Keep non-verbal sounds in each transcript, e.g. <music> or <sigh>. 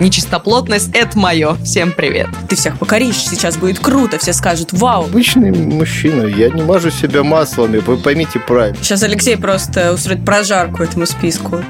Нечистоплотность – это мое. Всем привет. Ты всех покоришь, сейчас будет круто, все скажут «Вау». Обычный мужчина, я не мажу себя маслами, вы поймите правильно. Сейчас Алексей просто устроит прожарку этому списку.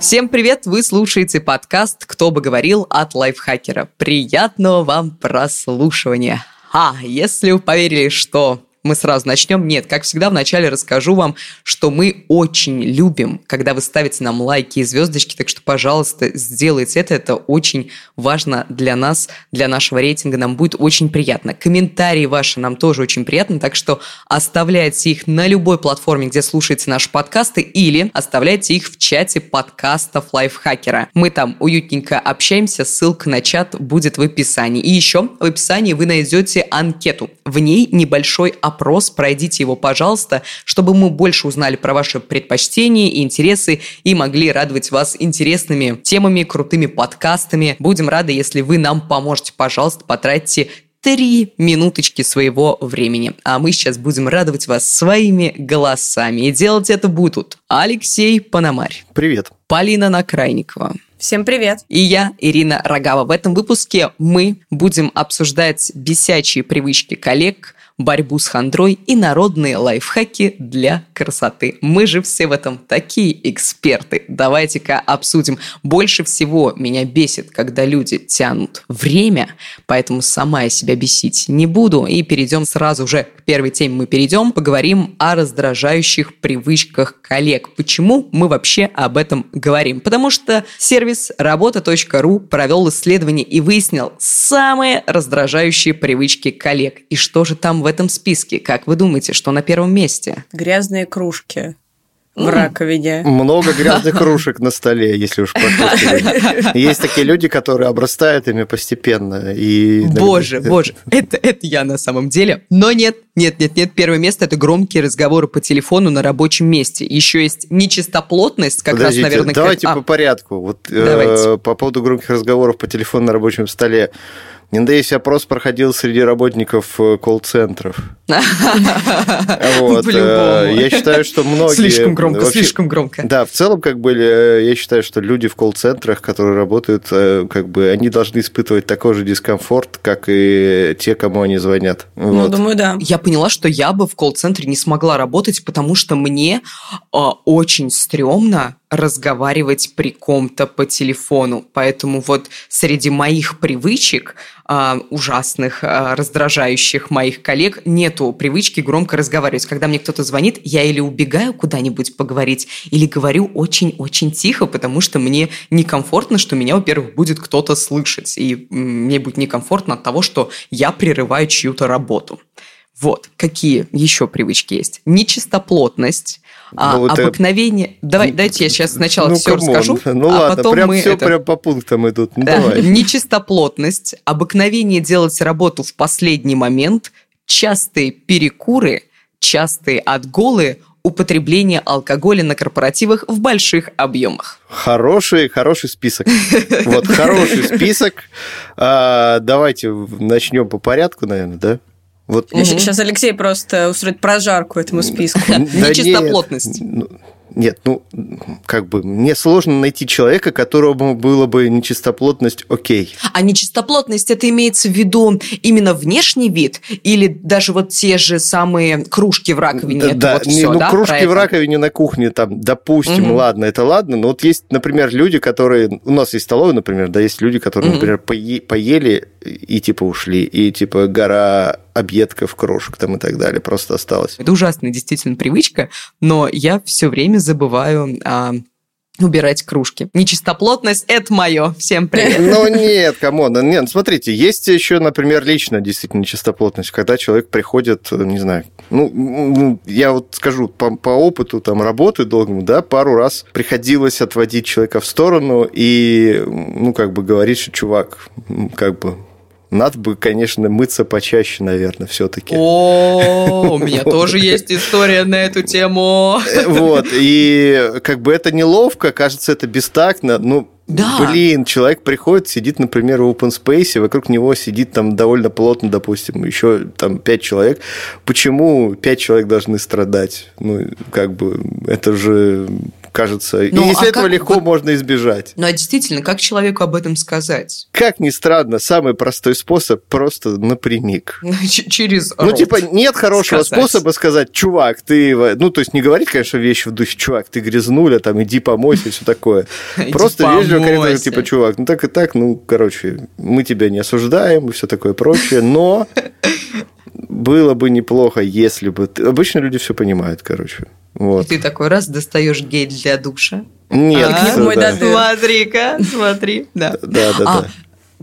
Всем привет! Вы слушаете подкаст «Кто бы говорил» от лайфхакера. Приятного вам прослушивания! А, если вы поверили, что мы сразу начнем. Нет, как всегда, вначале расскажу вам, что мы очень любим, когда вы ставите нам лайки и звездочки, так что, пожалуйста, сделайте это. Это очень важно для нас, для нашего рейтинга. Нам будет очень приятно. Комментарии ваши нам тоже очень приятно, так что оставляйте их на любой платформе, где слушаете наши подкасты, или оставляйте их в чате подкастов Лайфхакера. Мы там уютненько общаемся, ссылка на чат будет в описании. И еще в описании вы найдете анкету. В ней небольшой пройдите его, пожалуйста, чтобы мы больше узнали про ваши предпочтения и интересы и могли радовать вас интересными темами, крутыми подкастами. Будем рады, если вы нам поможете. Пожалуйста, потратьте три минуточки своего времени. А мы сейчас будем радовать вас своими голосами. И делать это будут Алексей Пономарь. Привет. Полина Накрайникова. Всем привет. И я, Ирина Рогава. В этом выпуске мы будем обсуждать бесячие привычки коллег, борьбу с хандрой и народные лайфхаки для красоты. Мы же все в этом такие эксперты. Давайте-ка обсудим. Больше всего меня бесит, когда люди тянут время, поэтому сама я себя бесить не буду. И перейдем сразу же к первой теме. Мы перейдем, поговорим о раздражающих привычках коллег. Почему мы вообще об этом говорим? Потому что сервис работа.ру провел исследование и выяснил самые раздражающие привычки коллег. И что же там в этом списке? Как вы думаете, что на первом месте? Грязные кружки в раковине. Много грязных кружек на столе, если уж Есть такие люди, которые обрастают ими постепенно. И... Боже, боже, это, это я на самом деле. Но нет, нет, нет, нет. Первое место – это громкие разговоры по телефону на рабочем месте. Еще есть нечистоплотность, как Подождите, раз, наверное... давайте как... по порядку. Вот, э, по поводу громких разговоров по телефону на рабочем столе. Не надеюсь, опрос проходил среди работников э, колл-центров. Вот. Э, я считаю, что многие... Слишком громко, слишком громко. Да, в целом, как бы, э, я считаю, что люди в колл-центрах, которые работают, как бы, они должны испытывать такой же дискомфорт, как и те, кому они звонят. Ну, думаю, да. Я поняла, что я бы в колл-центре не смогла работать, потому что мне очень стрёмно разговаривать при ком-то по телефону. Поэтому вот среди моих привычек, э, ужасных, э, раздражающих моих коллег, нету привычки громко разговаривать. Когда мне кто-то звонит, я или убегаю куда-нибудь поговорить, или говорю очень-очень тихо, потому что мне некомфортно, что меня, во-первых, будет кто-то слышать. И мне будет некомфортно от того, что я прерываю чью-то работу. Вот, какие еще привычки есть? Нечистоплотность, а, ну, обыкновение... Это... Давай, дайте я сейчас сначала ну, все come on. расскажу, ну, а ладно, потом прям мы все это... прям по пунктам идут. Ну, давай. <laughs> Нечистоплотность, обыкновение делать работу в последний момент, частые перекуры, частые отголы, употребление алкоголя на корпоративах в больших объемах. Хороший, хороший список. Вот хороший <laughs> список. А, давайте начнем по порядку, наверное, да? Вот. Сейчас Алексей просто устроит прожарку этому списку. <laughs> Нечистоплотность. Ну, нет, ну, как бы, мне сложно найти человека, которому было бы нечистоплотность окей. А нечистоплотность, это имеется в виду именно внешний вид? Или даже вот те же самые кружки в раковине? Да, да, вот не, все, ну, да, кружки в раковине на кухне, там, допустим, угу. ладно, это ладно, но вот есть, например, люди, которые... У нас есть столовая, например, да, есть люди, которые, угу. например, пое... поели и, типа, ушли, и, типа, гора объедков, крошек там и так далее просто осталось. Это ужасная действительно привычка, но я все время забываю а, убирать кружки. Нечистоплотность – это мое. Всем привет. Ну нет, come on. Ну, нет, смотрите, есть еще, например, лично действительно нечистоплотность, когда человек приходит, не знаю, ну, ну я вот скажу, по, по опыту там работы долгому, да, пару раз приходилось отводить человека в сторону и, ну, как бы говорить, что, чувак, как бы надо бы, конечно, мыться почаще, наверное, все-таки. О, у меня тоже есть история на эту тему. Э, вот, и как бы это неловко, кажется, это бестактно. Ну, да. Блин, человек приходит, сидит, например, в open space, вокруг него сидит там довольно плотно, допустим, еще там пять человек. Почему пять человек должны страдать? Ну, как бы, это же кажется. Ну, и если а этого как легко вот- можно избежать. Ну а действительно, как человеку об этом сказать? Как ни странно, самый простой способ просто напрямик. <laughs> Через Ну, типа, нет хорошего сказать. способа сказать, чувак, ты... в-» Ну, то есть не говорить, конечно, вещи в духе, чувак, ты грязнуля, там, иди помойся и все такое. <laughs> Просто вежливо, корректно, типа, чувак, ну так и так, ну, короче, мы тебя не осуждаем и все такое прочее, но <laughs> было бы неплохо, если бы... Обычно люди все понимают, короче. И Вот. ты такой раз достаешь гель для душа. Нет, А, мой да. Смотри-ка, смотри. Да. Да, да, А, да.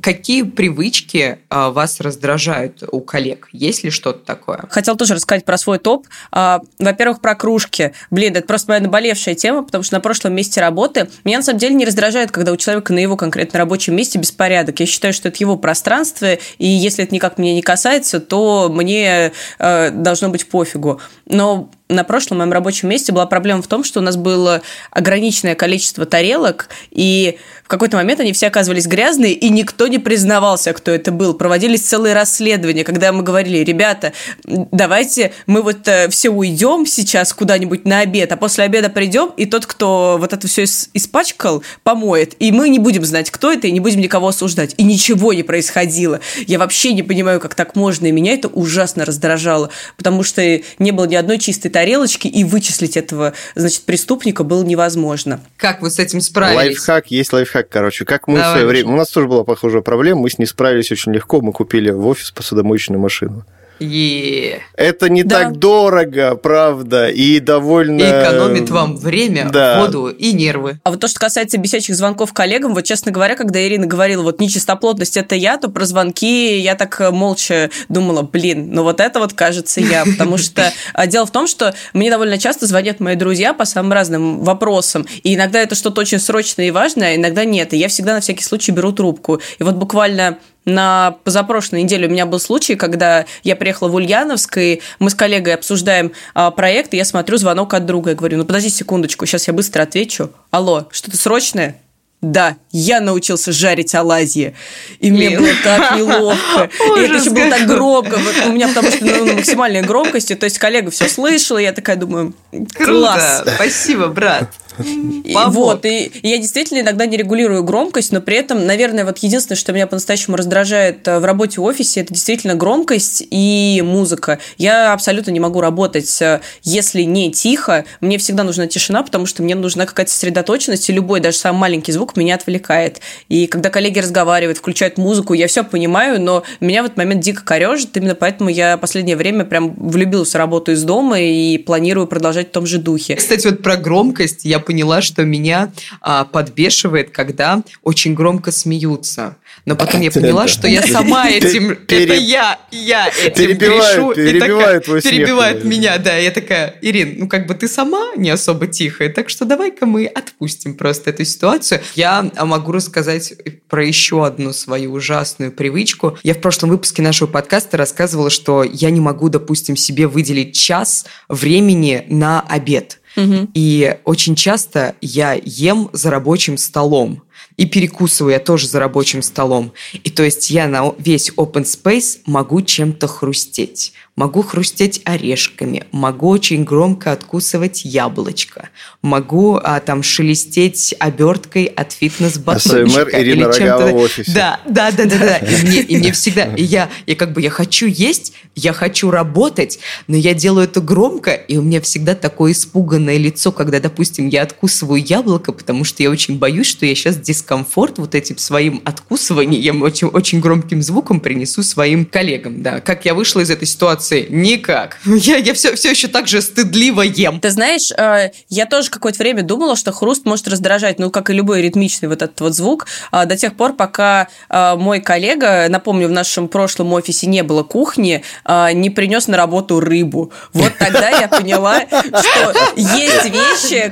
Какие привычки а, вас раздражают у коллег? Есть ли что-то такое? Хотел тоже рассказать про свой топ. А, Во-первых, про кружки. Блин, это просто моя наболевшая тема, потому что на прошлом месте работы меня на самом деле не раздражает, когда у человека на его конкретно рабочем месте беспорядок. Я считаю, что это его пространство, и если это никак меня не касается, то мне э, должно быть пофигу. Но на прошлом моем рабочем месте была проблема в том, что у нас было ограниченное количество тарелок, и в какой-то момент они все оказывались грязные, и никто не признавался, кто это был. Проводились целые расследования, когда мы говорили, ребята, давайте мы вот э, все уйдем сейчас куда-нибудь на обед, а после обеда придем, и тот, кто вот это все испачкал, помоет. И мы не будем знать, кто это, и не будем никого осуждать. И ничего не происходило. Я вообще не понимаю, как так можно, и меня это ужасно раздражало, потому что не было ни одной чистой тарелочки, и вычислить этого, значит, преступника было невозможно. Как вы с этим справились? Лайфхак, есть лайфхак, короче. Как мы в Давай, свое Миша. время... У нас тоже была похожая проблема, мы с ней справились очень легко, мы купили в офис посудомоечную машину. Е. Это не Да. так дорого, правда, и довольно... И экономит вам время, Да. воду и нервы. А вот то, что касается бесячих звонков коллегам, вот, честно говоря, когда Ирина говорила, вот нечистоплотность – это я, то про звонки я так э, молча думала, блин, ну вот это вот кажется я, <laughs> потому что а, дело в том, что мне довольно часто звонят мои друзья по самым разным вопросам, и иногда это что-то очень срочное и важное, а иногда нет, и я всегда на всякий случай беру трубку. И вот буквально на позапрошлой неделе у меня был случай, когда я приехала в Ульяновск, и мы с коллегой обсуждаем а, проект, и я смотрю звонок от друга. Я говорю, ну подожди секундочку, сейчас я быстро отвечу. Алло, что-то срочное? Да, я научился жарить оладьи. И мне Блин. было так неловко. <laughs> И это еще было так громко. Вот у меня потому что ну, на максимальной громкости. То есть коллега все слышала, я такая думаю, класс. Круто. Спасибо, брат. И вот, и и я действительно иногда не регулирую громкость, но при этом, наверное, вот единственное, что меня по-настоящему раздражает э, в работе в офисе, это действительно громкость и музыка. Я абсолютно не могу работать, э, если не тихо. Мне всегда нужна тишина, потому что мне нужна какая-то сосредоточенность, и любой, даже самый маленький звук меня отвлекает. И когда коллеги разговаривают, включают музыку, я все понимаю, но меня в этот момент дико корежит, именно поэтому я последнее время прям влюбилась в работу из дома и планирую продолжать в том же духе. Кстати, вот про громкость я поняла, что меня а, подбешивает, когда очень громко смеются. Но потом я поняла, что я сама этим... Это я, я этим грешу. такая- твой смех, Перебивает меня, да. Я такая, Ирин, ну как бы ты сама не особо тихая, так что давай-ка мы отпустим просто эту ситуацию. Я а, могу рассказать про еще одну свою ужасную привычку. Я в прошлом выпуске нашего подкаста рассказывала, что я не могу, допустим, себе выделить час времени на обед. Мгм. И очень часто я ем за рабочим столом. И перекусываю я тоже за рабочим столом. И то есть я на весь open space могу чем-то хрустеть. Могу хрустеть орешками, могу очень громко откусывать яблочко, могу а, там шелестеть оберткой от фитнес-батончика. АСМР Ирина или чем-то- Рогава в офисе. Да, да, да, да, да. И мне, и мне всегда, и я, я как бы, я хочу есть, я хочу работать, но я делаю это громко, и у меня всегда такое испуганное лицо, когда, допустим, я откусываю яблоко, потому что я очень боюсь, что я сейчас дискомфорт вот этим своим откусыванием, очень, очень громким звуком принесу своим коллегам. Да, как я вышла из этой ситуации? Никак. <laughs> Я, я все, все еще так же стыдливо ем. Ты знаешь, э, я тоже какое-то время думала, что хруст может раздражать, ну, как и любой ритмичный вот этот вот звук, а, до тех пор, пока а, мой коллега, напомню, в нашем прошлом офисе не было кухни, а, не принес на работу рыбу. Вот тогда я поняла, что есть вещи,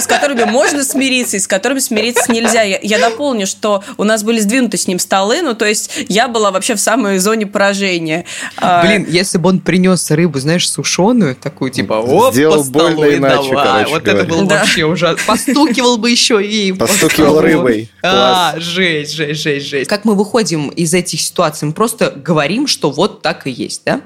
с которыми можно смириться, и с которыми смириться нельзя. Я, я напомню, что у нас были сдвинуты с ним столы, ну, то есть я была вообще в самой зоне поражения. А, Блин, если бы он принес рыбу, знаешь, сушеную, такую, типа, оп, Сделал по столу больно и иначе, давай. короче Вот говоря. это было Да. вообще ужасно. Постукивал бы еще и по Постукивал рыбой. А, жесть, жесть, жесть, жесть. Как мы выходим из этих ситуаций? Мы просто говорим, что вот так и есть, да?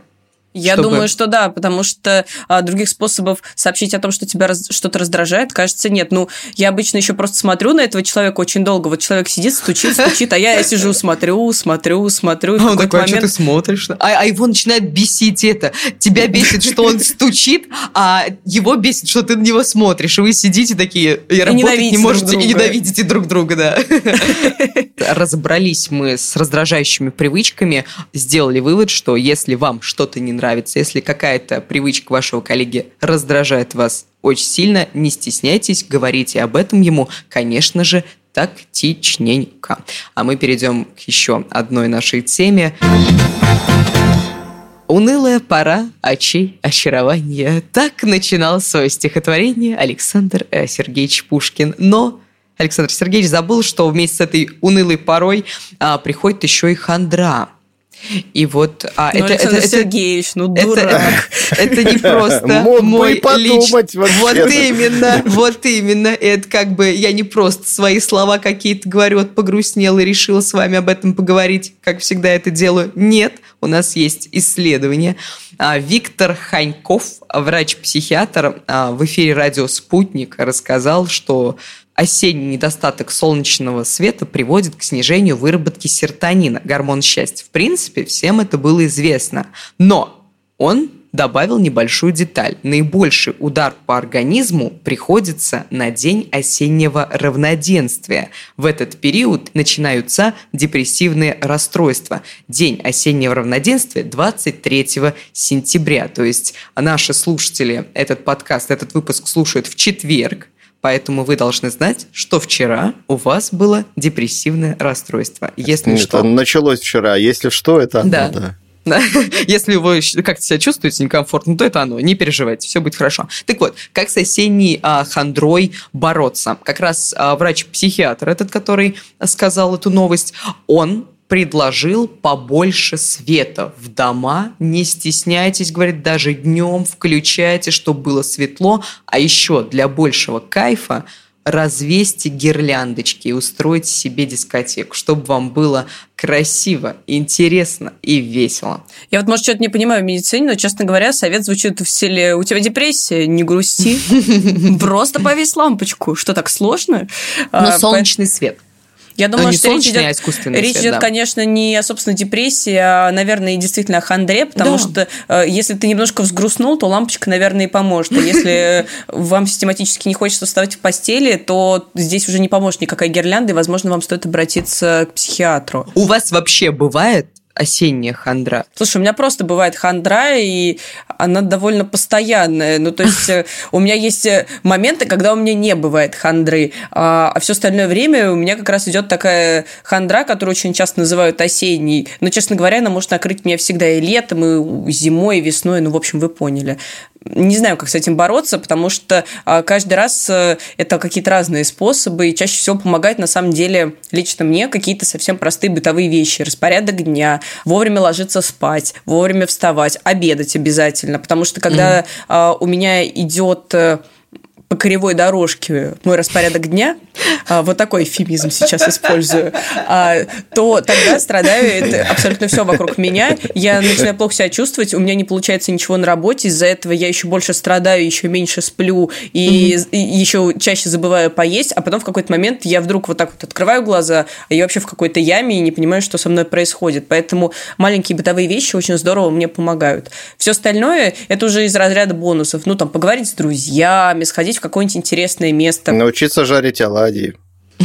Я чтобы... думаю, что да, потому что а, других способов сообщить о том, что тебя раз... что-то раздражает, кажется, нет. Ну, я обычно еще просто смотрю на этого человека очень долго. Вот человек сидит, стучит, стучит, а я сижу, смотрю, смотрю, смотрю. А он такой, а что ты смотришь? А, а его начинает бесить это. Тебя бесит, что он стучит, а его бесит, что ты на него смотришь. И вы сидите такие, и работать не можете, и ненавидите друг друга, да. <laughs> Разобрались мы с раздражающими привычками, сделали вывод, что если вам что-то не нравится, если какая-то привычка вашего коллеги раздражает вас очень сильно, не стесняйтесь, говорите об этом ему, конечно же, тактичненько. А мы перейдем к еще одной нашей теме. Унылая пора очей очарования. Так начинал свое стихотворение Александр э, Сергеевич Пушкин. Но Александр Сергеевич забыл, что вместе с этой унылой порой а, приходит еще и хандра. И вот а, ну, это, Александр это, Сергеевич, ну дурак. Это, <laughs> это не просто <laughs> Мог мой личный. Вот именно, вот именно. Это как бы я не просто свои слова какие-то говорю, вот погрустнел и решила с вами об этом поговорить, как всегда это делаю. Нет, у нас есть исследование. А, Виктор Ханьков, врач-психиатр, а, в эфире радио «Спутник» рассказал, что осенний недостаток солнечного света приводит к снижению выработки серотонина, гормон счастья. В принципе, всем это было известно. Но он добавил небольшую деталь. Наибольший удар по организму приходится на день осеннего равноденствия. В этот период начинаются депрессивные расстройства. День осеннего равноденствия 23 сентября. То есть наши слушатели этот подкаст, этот выпуск слушают в четверг, Поэтому вы должны знать, что вчера у вас было депрессивное расстройство. Если это что... началось вчера, если что, это оно, да. да. <laughs> Если вы как-то себя чувствуете некомфортно, то это оно. Не переживайте, все будет хорошо. Так вот, как с осенней а, хандрой бороться? Как раз а, врач-психиатр, этот, который сказал эту новость, он предложил побольше света в дома. Не стесняйтесь, говорит, даже днем включайте, чтобы было светло. А еще для большего кайфа развесьте гирляндочки и устройте себе дискотеку, чтобы вам было красиво, интересно и весело. Я вот, может, что-то не понимаю в медицине, но, честно говоря, совет звучит в стиле «У тебя депрессия? Не грусти. <laughs> Просто повесь лампочку. Что, так сложно?» Но а, солнечный свет. Я думаю, что речь идет, а речь свет, идет, да. конечно, не о, собственно, депрессии, а, наверное, действительно о хандре, потому Да. что э, если ты немножко взгрустнул, то лампочка, наверное, и поможет. А если вам систематически не хочется вставать в постели, то здесь уже не поможет никакая гирлянда, и, возможно, вам стоит обратиться к психиатру. У вас вообще бывает осенняя хандра? Слушай, у меня просто бывает хандра, и она довольно постоянная. Ну, то есть э, <laughs> у меня есть э, моменты, когда у меня не бывает хандры, а, а все остальное время у меня как раз идет такая хандра, которую очень часто называют осенней. Но, честно говоря, она может накрыть меня всегда и летом, и зимой, и весной. Ну, в общем, вы поняли. Не знаю, как с этим бороться, потому что а, каждый раз э, это какие-то разные способы, и чаще всего помогает на самом деле лично мне какие-то совсем простые бытовые вещи. Распорядок дня, вовремя ложиться спать, вовремя вставать, обедать обязательно, потому что когда mm-hmm. у меня идет э, по кривой дорожке мой распорядок дня, а, вот такой эфемизм сейчас использую, а, то тогда страдает абсолютно все вокруг меня. Я начинаю плохо себя чувствовать, у меня не получается ничего на работе, из-за этого я еще больше страдаю, еще меньше сплю и, mm-hmm. и еще чаще забываю поесть, а потом в какой-то момент я вдруг вот так вот открываю глаза, а я вообще в какой-то яме и не понимаю, что со мной происходит. Поэтому маленькие бытовые вещи очень здорово мне помогают. Все остальное это уже из разряда бонусов. Ну, там, поговорить с друзьями, сходить в какое-нибудь интересное место. Научиться жарить оладьи.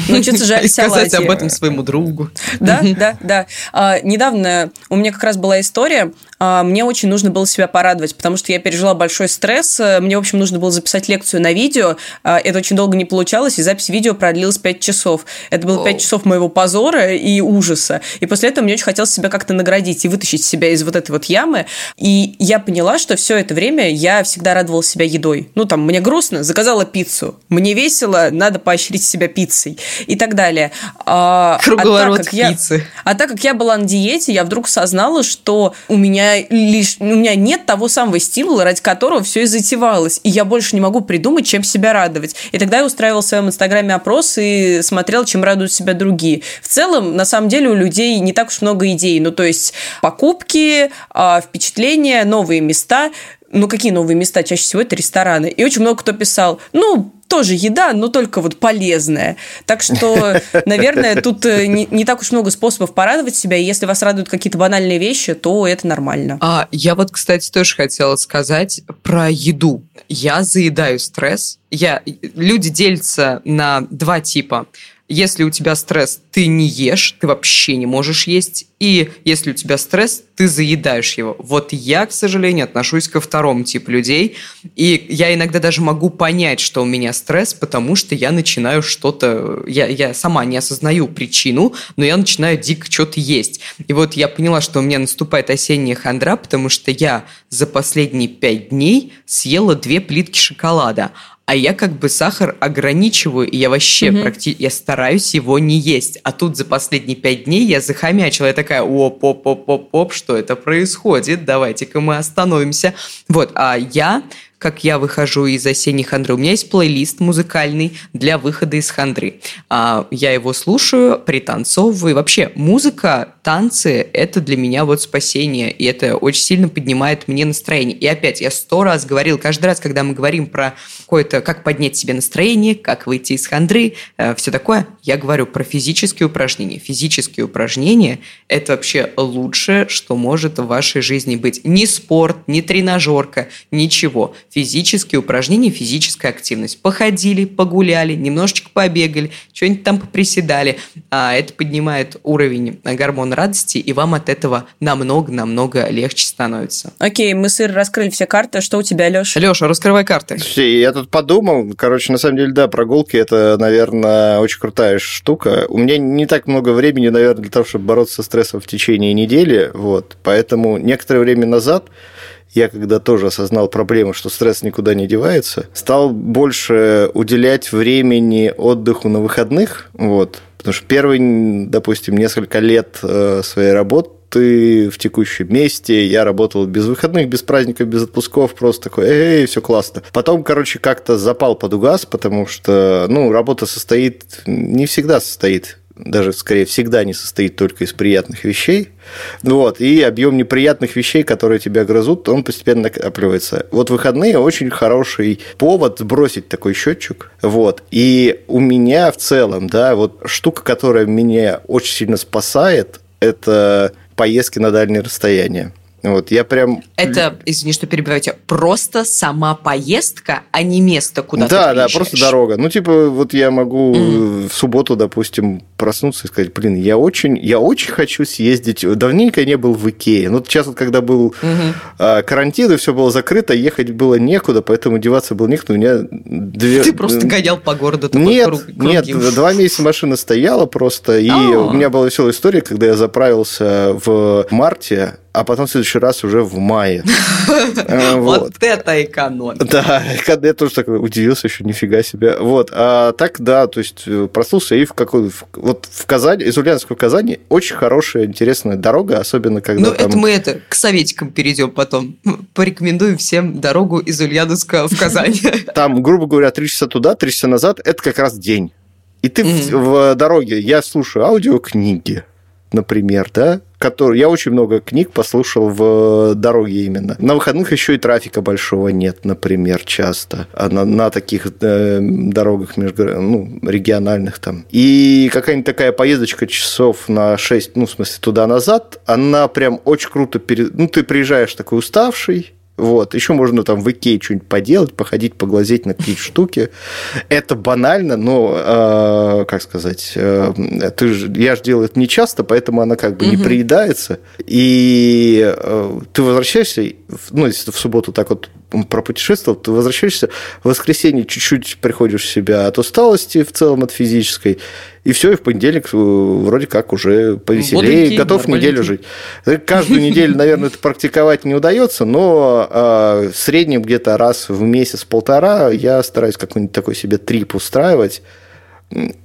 Научиться жарить И сказать об этом своему другу. Да, да, да. А, недавно у меня как раз была история. А, мне очень нужно было себя порадовать, потому что я пережила большой стресс. Мне, в общем, нужно было записать лекцию на видео. А, Это очень долго не получалось, и запись видео продлилась 5 часов. Это было 5 Оу. часов моего позора и ужаса. И после этого мне очень хотелось себя как-то наградить и вытащить себя из вот этой вот ямы. И я поняла, что все это время я всегда радовала себя едой. Ну, там, мне грустно, заказала пиццу. Мне весело, надо поощрить себя пиццей. И так далее. А, Круговорот а так, как пиццы. Я, а так как я была на диете, я вдруг осознала, что у меня лишь у меня нет того самого стимула, ради которого все и затевалось, и я больше не могу придумать, чем себя радовать. И тогда я устраивала в своем инстаграме опрос и смотрела, чем радуют себя другие. В целом, на самом деле, у людей не так уж много идей. Ну, то есть покупки, а, впечатления, новые места. Ну, какие новые места? Чаще всего это рестораны. И очень много кто писал, ну, тоже еда, но только вот полезная. Так что, <laughs> наверное, тут э, не, не так уж много способов порадовать себя, и если вас радуют какие-то банальные вещи, то это нормально. А я вот, кстати, тоже хотела сказать про еду. Я заедаю стресс. Я, люди делятся на два типа. Если у тебя стресс, ты не ешь, ты вообще не можешь есть. И если у тебя стресс, ты заедаешь его. Вот я, к сожалению, отношусь ко второму типу людей. И я иногда даже могу понять, что у меня стресс, потому что я начинаю что-то... Я, я сама не осознаю причину, но я начинаю дико что-то есть. И вот я поняла, что у меня наступает осенняя хандра, потому что я за последние пять дней съела две плитки шоколада а я как бы сахар ограничиваю, и я вообще угу. практически, я стараюсь его не есть. А тут за последние пять дней я захомячила, я такая, оп, оп, оп, оп, оп, что это происходит, давайте-ка мы остановимся. Вот, а я как я выхожу из осенней хандры. У меня есть плейлист музыкальный для выхода из хандры. А, я его слушаю, пританцовываю. Вообще, музыка, танцы – это для меня вот спасение, и это очень сильно поднимает мне настроение. И опять, я сто раз говорил, каждый раз, когда мы говорим про какое-то, как поднять себе настроение, как выйти из хандры, э, все такое, я говорю про физические упражнения. Физические упражнения – это вообще лучшее, что может в вашей жизни быть. Ни спорт, ни тренажерка, ничего физические упражнения, физическая активность. Походили, погуляли, немножечко побегали, что-нибудь там поприседали. А это поднимает уровень радости, и вам от этого намного-намного легче становится. Окей, мы сыр раскрыли все карты. Что у тебя, Леша? Леша, раскрывай карты. Я тут подумал, короче, на самом деле, да, прогулки это, наверное, очень крутая штука. У меня не так много времени, наверное, для того, чтобы бороться со стрессом в течение недели, вот, поэтому некоторое время назад я когда тоже осознал проблему, что стресс никуда не девается, стал больше уделять времени отдыху на выходных, вот, потому что первые, допустим, несколько лет э, своей работы в текущем месте. Я работал без выходных, без праздников, без отпусков, просто такой, эй, все классно. Потом, короче, как-то запал под угас, потому что, ну, работа состоит, не всегда состоит даже скорее всегда не состоит только из приятных вещей. Вот, и объем неприятных вещей, которые тебя грызут, он постепенно накапливается. Вот выходные очень хороший повод сбросить такой счетчик. Вот. И у меня в целом, да, вот штука, которая меня очень сильно спасает, это поездки на дальние расстояния. Вот, я прям... Это, извини, что перебивайте, просто сама поездка, а не место, куда да, ты Да, да, просто дорога. Ну, типа, вот я могу mm. в субботу, допустим, проснуться и сказать, блин, я очень, я очень хочу съездить. Давненько не был в Икее. Ну, сейчас вот, когда был mm-hmm. карантин, и все было закрыто, ехать было некуда, поэтому деваться было некуда. У меня две... Ты просто гонял по городу. Нет, круг, нет, два месяца машина стояла просто, и oh. у меня была веселая история, когда я заправился в марте, а потом в следующий раз уже в мае. <laughs> Э, вот это экономия. Да, я тоже так удивился еще, нифига себе. Вот, а так, да, то есть э, проснулся и в какой вот в Казани, из Ульяновска в Казани очень хорошая, интересная дорога, особенно когда Ну, это мы это, к советикам перейдем потом. Порекомендуем всем дорогу из Ульяновска в Казань. <laughs> Там, грубо говоря, три часа туда, три часа назад, это как раз день. И ты в дороге, я слушаю аудиокниги, например, да, который я очень много книг послушал в дороге именно. На выходных еще и трафика большого нет, например, часто а на, на таких э, дорогах между, ну, региональных там. И какая-нибудь такая поездочка часов на 6, ну, в смысле, туда-назад, она прям очень круто, пере... ну, ты приезжаешь такой уставший, вот. Еще можно там в Икее что-нибудь поделать, походить, поглазеть на какие-то штуки. Это банально, но, э, как сказать, э, ты ж, я же делаю это не часто, поэтому она как бы угу. не приедается. И э, ты возвращаешься, ну, если ты в субботу так вот пропутешествовал, ты возвращаешься в воскресенье, чуть-чуть приходишь в себя от усталости в целом, от физической, и все, и в понедельник э, вроде как уже повеселее, Бодренький, готов неделю жить. Каждую неделю, наверное, это практиковать не удается, но э, в среднем где-то раз в месяц-полтора я стараюсь какой-нибудь такой себе трип устраивать,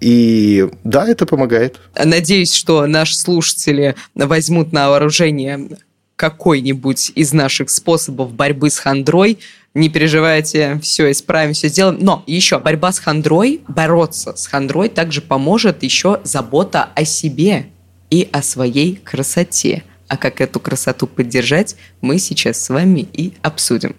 И да, это помогает. Надеюсь, что наши слушатели возьмут на вооружение какой-нибудь из наших способов борьбы с хандрой. Не переживайте, все исправим, все сделаем. Но еще борьба с хандрой, бороться с хандрой также поможет еще забота о себе и о своей красоте. А как эту красоту поддержать, мы сейчас с вами и обсудим.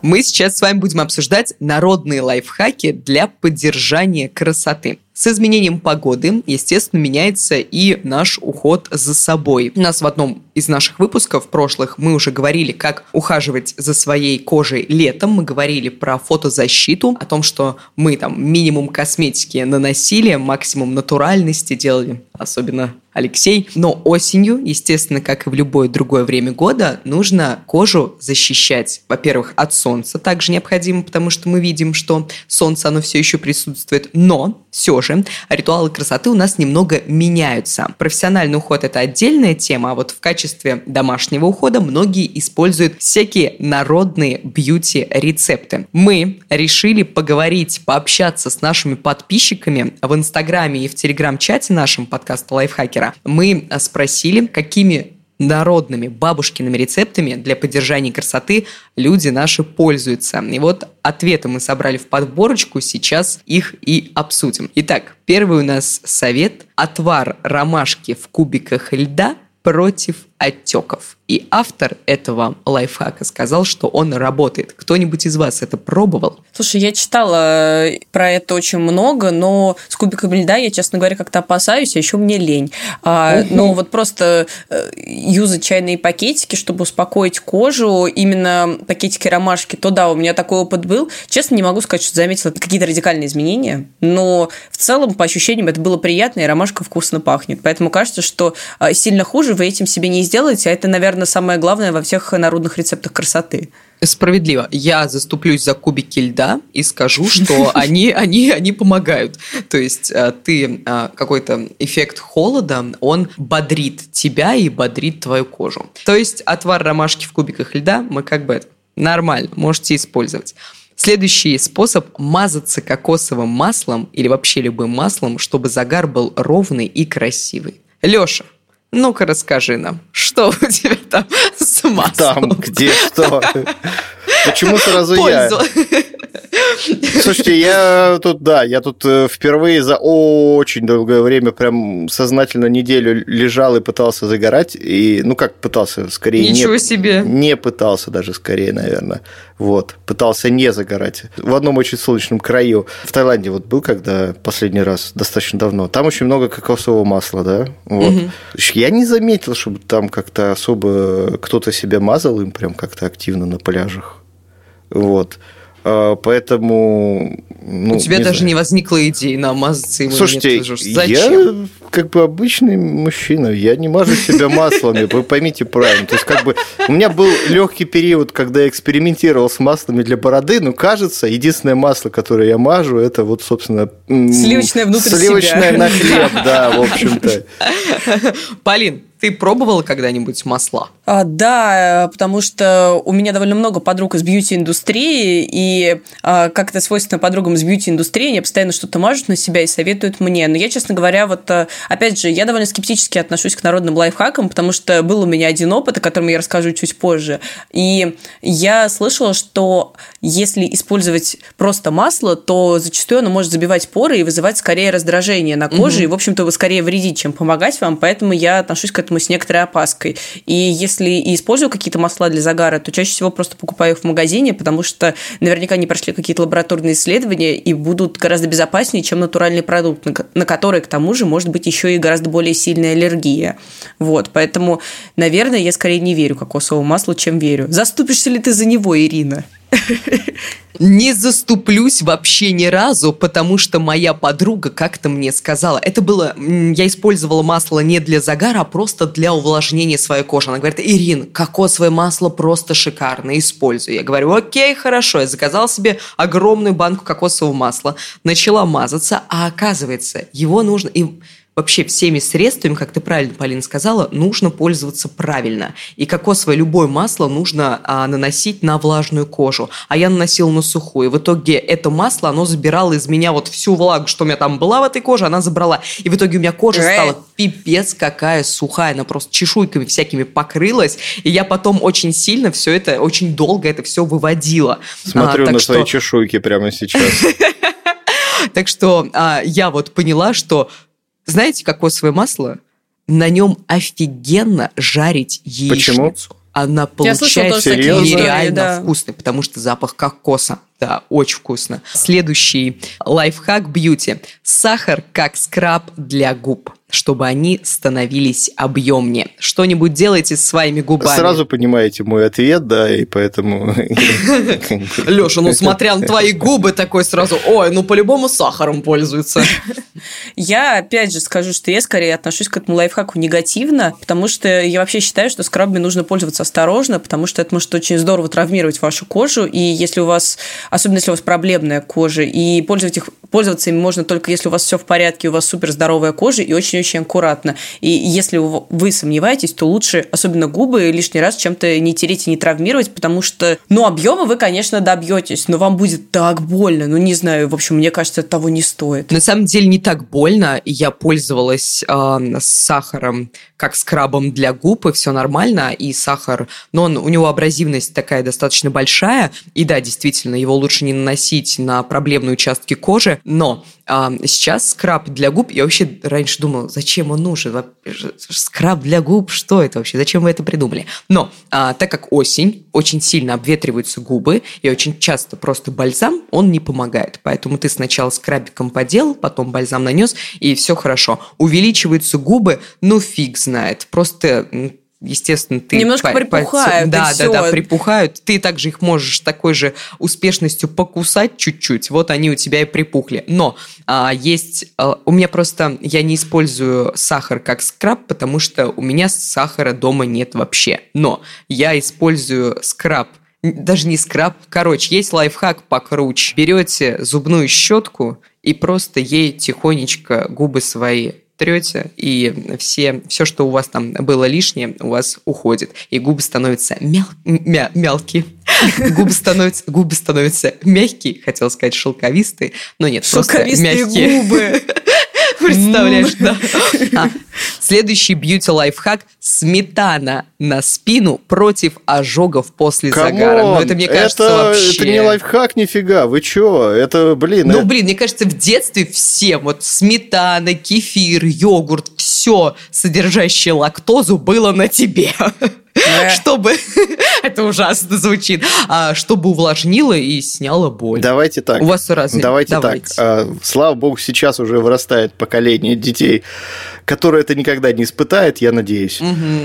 Мы сейчас с вами будем обсуждать народные лайфхаки для поддержания красоты. С изменением погоды, естественно, меняется и наш уход за собой. У нас в одном из наших выпусков прошлых мы уже говорили, как ухаживать за своей кожей летом. Мы говорили про фотозащиту, о том, что мы там минимум косметики наносили, максимум натуральности делали, особенно Алексей. Но осенью, естественно, как и в любое другое время года, нужно кожу защищать. Во-первых, от солнца также необходимо, потому что мы видим, что солнце, оно все еще присутствует. Но все же ритуалы красоты у нас немного меняются. Профессиональный уход – это отдельная тема, а вот в качестве домашнего ухода многие используют всякие народные бьюти-рецепты. Мы решили поговорить, пообщаться с нашими подписчиками в Инстаграме и в Телеграм-чате нашем подкаста Лайфхакера. Мы спросили, какими народными бабушкиными рецептами для поддержания красоты люди наши пользуются. И вот ответы мы собрали в подборочку, сейчас их и обсудим. Итак, первый у нас совет – отвар ромашки в кубиках льда против отеков. И автор этого лайфхака сказал, что он работает. Кто-нибудь из вас это пробовал? Слушай, я читала э, про это очень много, но с кубиками льда я, честно говоря, как-то опасаюсь, а еще мне лень. А, но вот просто э, юзать чайные пакетики, чтобы успокоить кожу, именно пакетики ромашки, то да, у меня такой опыт был. Честно, не могу сказать, что заметила какие-то радикальные изменения, но в целом, по ощущениям, это было приятно, и ромашка вкусно пахнет. Поэтому кажется, что э, сильно хуже вы этим себе не сделаете, а это, наверное, самое главное во всех народных рецептах красоты. Справедливо. Я заступлюсь за кубики льда и скажу, что <laughs> они, они, они помогают. То есть э, ты э, какой-то эффект холода, он бодрит тебя и бодрит твою кожу. То есть отвар ромашки в кубиках льда мы как бы нормально можете использовать. Следующий способ – мазаться кокосовым маслом или вообще любым маслом, чтобы загар был ровный и красивый. Леша, ну-ка расскажи нам, что у тебя там с маслом? Там, где что? <laughs> Почему сразу я? Слушайте, я тут, да, я тут э, впервые за очень долгое время прям сознательно неделю лежал и пытался загорать. И, ну, как пытался, скорее Ничего не, себе. Не пытался даже, скорее, наверное. Вот, пытался не загорать. В одном очень солнечном краю. В Таиланде вот был, когда последний раз, достаточно давно. Там очень много кокосового масла, да? Вот. Угу. Я не заметил, чтобы там как-то особо кто-то себя мазал им прям как-то активно на пляжах. Вот. А, поэтому... Ну, У тебя не даже знаю. не возникла идеи намазаться ему. Слушайте, нет, Зачем? я как бы обычный мужчина, я не мажу себя маслами, вы поймите правильно. То есть как бы у меня был легкий период, когда я экспериментировал с маслами для бороды, но кажется, единственное масло, которое я мажу, это вот, собственно... Сливочное внутрь Сливочное себя. на хлеб, да, в <laughs> общем-то. Полин, ты пробовала когда-нибудь масла? А, да, потому что у меня довольно много подруг из бьюти-индустрии, и а, как это свойственно подругам из бьюти-индустрии, они постоянно что-то мажут на себя и советуют мне. Но я, честно говоря, вот, а, опять же, я довольно скептически отношусь к народным лайфхакам, потому что был у меня один опыт, о котором я расскажу чуть позже. И я слышала, что если использовать просто масло, то зачастую оно может забивать поры и вызывать скорее раздражение на коже, угу. и, в общем-то, скорее вредить, чем помогать вам. Поэтому я отношусь к этому этому с некоторой опаской. И если и использую какие-то масла для загара, то чаще всего просто покупаю их в магазине, потому что наверняка они прошли какие-то лабораторные исследования и будут гораздо безопаснее, чем натуральный продукт, на который, к тому же, может быть еще и гораздо более сильная аллергия. Вот, поэтому, наверное, я скорее не верю кокосовому маслу, чем верю. Заступишься ли ты за него, Ирина? Не заступлюсь вообще ни разу, потому что моя подруга как-то мне сказала, это было, я использовала масло не для загара, а просто для увлажнения своей кожи. Она говорит, Ирин, кокосовое масло просто шикарно, используй. Я говорю, окей, хорошо, я заказала себе огромную банку кокосового масла, начала мазаться, а оказывается, его нужно... И вообще всеми средствами, как ты правильно, Полина, сказала, нужно пользоваться правильно. И кокосовое любое масло нужно а, наносить на влажную кожу. А я наносила на сухую. И в итоге это масло, оно забирало из меня вот всю влагу, что у меня там была в этой коже, она забрала. И в итоге у меня кожа стала пипец какая сухая. Она просто чешуйками всякими покрылась. И я потом очень сильно все это, очень долго это все выводила. Смотрю а, на что... свои чешуйки прямо сейчас. <laughs> Так что а, я вот поняла, что знаете, кокосовое масло? На нем офигенно жарить яичницу. Почему? Она получается нереально да. вкусной, потому что запах кокоса. Да, очень вкусно. Следующий лайфхак бьюти. Сахар как скраб для губ чтобы они становились объемнее. Что-нибудь делайте с своими губами. Сразу понимаете мой ответ, да, и поэтому... <laughs> Леша, ну смотря на твои губы, такой сразу, ой, ну по-любому сахаром пользуются. <laughs> Я опять же скажу, что я скорее отношусь к этому лайфхаку негативно, потому что я вообще считаю, что скрабами нужно пользоваться осторожно, потому что это может очень здорово травмировать вашу кожу, и если у вас, особенно если у вас проблемная кожа, и пользоваться, их, пользоваться им можно только если у вас все в порядке, у вас супер здоровая кожа и очень очень аккуратно. И если вы сомневаетесь, то лучше, особенно губы, лишний раз чем-то не тереть и не травмировать, потому что, ну, объема вы, конечно, добьетесь, но вам будет так больно. Ну, не знаю, в общем, мне кажется, того не стоит. На самом деле не так больно. Я пользовалась э, сахаром как скрабом для губ, и все нормально, и сахар, но он, у него абразивность такая достаточно большая, и да, действительно, его лучше не наносить на проблемные участки кожи, но а, сейчас скраб для губ, я вообще раньше думала, зачем он нужен, скраб для губ, что это вообще, зачем вы это придумали? Но а, так как осень, очень сильно обветриваются губы, и очень часто просто бальзам, он не помогает, поэтому ты сначала скрабиком поделал, потом бальзам нанес, и все хорошо. Увеличиваются губы, ну фиг знает. Просто естественно, ты... Немножко по, припухают. По, да, да, да, припухают. Ты также их можешь такой же успешностью покусать чуть-чуть. Вот они у тебя и припухли. Но а, есть... А, у меня просто... Я не использую сахар как скраб, потому что у меня сахара дома нет вообще. Но я использую скраб даже не скраб. Короче, есть лайфхак покруче. Берете зубную щетку и просто ей тихонечко губы свои трете, и все, все, что у вас там было лишнее, у вас уходит. И губы становятся мял, мя, мелкие. <laughs> Губы становятся, губы становятся мягкие, хотел сказать шелковистые, но нет, просто мягкие. губы. <laughs> Представляешь, да. А, следующий beauty-лайфхак – сметана на спину против ожогов после Come on, загара. Ну, это, мне кажется, это, вообще... Это не лайфхак нифига, вы чё? Это, блин... Ну, это... блин, мне кажется, в детстве всем вот сметана, кефир, йогурт, все содержащее лактозу было на тебе. Чтобы... <laughs> Это ужасно звучит. А, чтобы увлажнило и сняло боль. Давайте так. У вас разные. Давайте, Давайте. так. А, слава богу, сейчас уже вырастает поколение детей, которое это никогда не испытает, я надеюсь.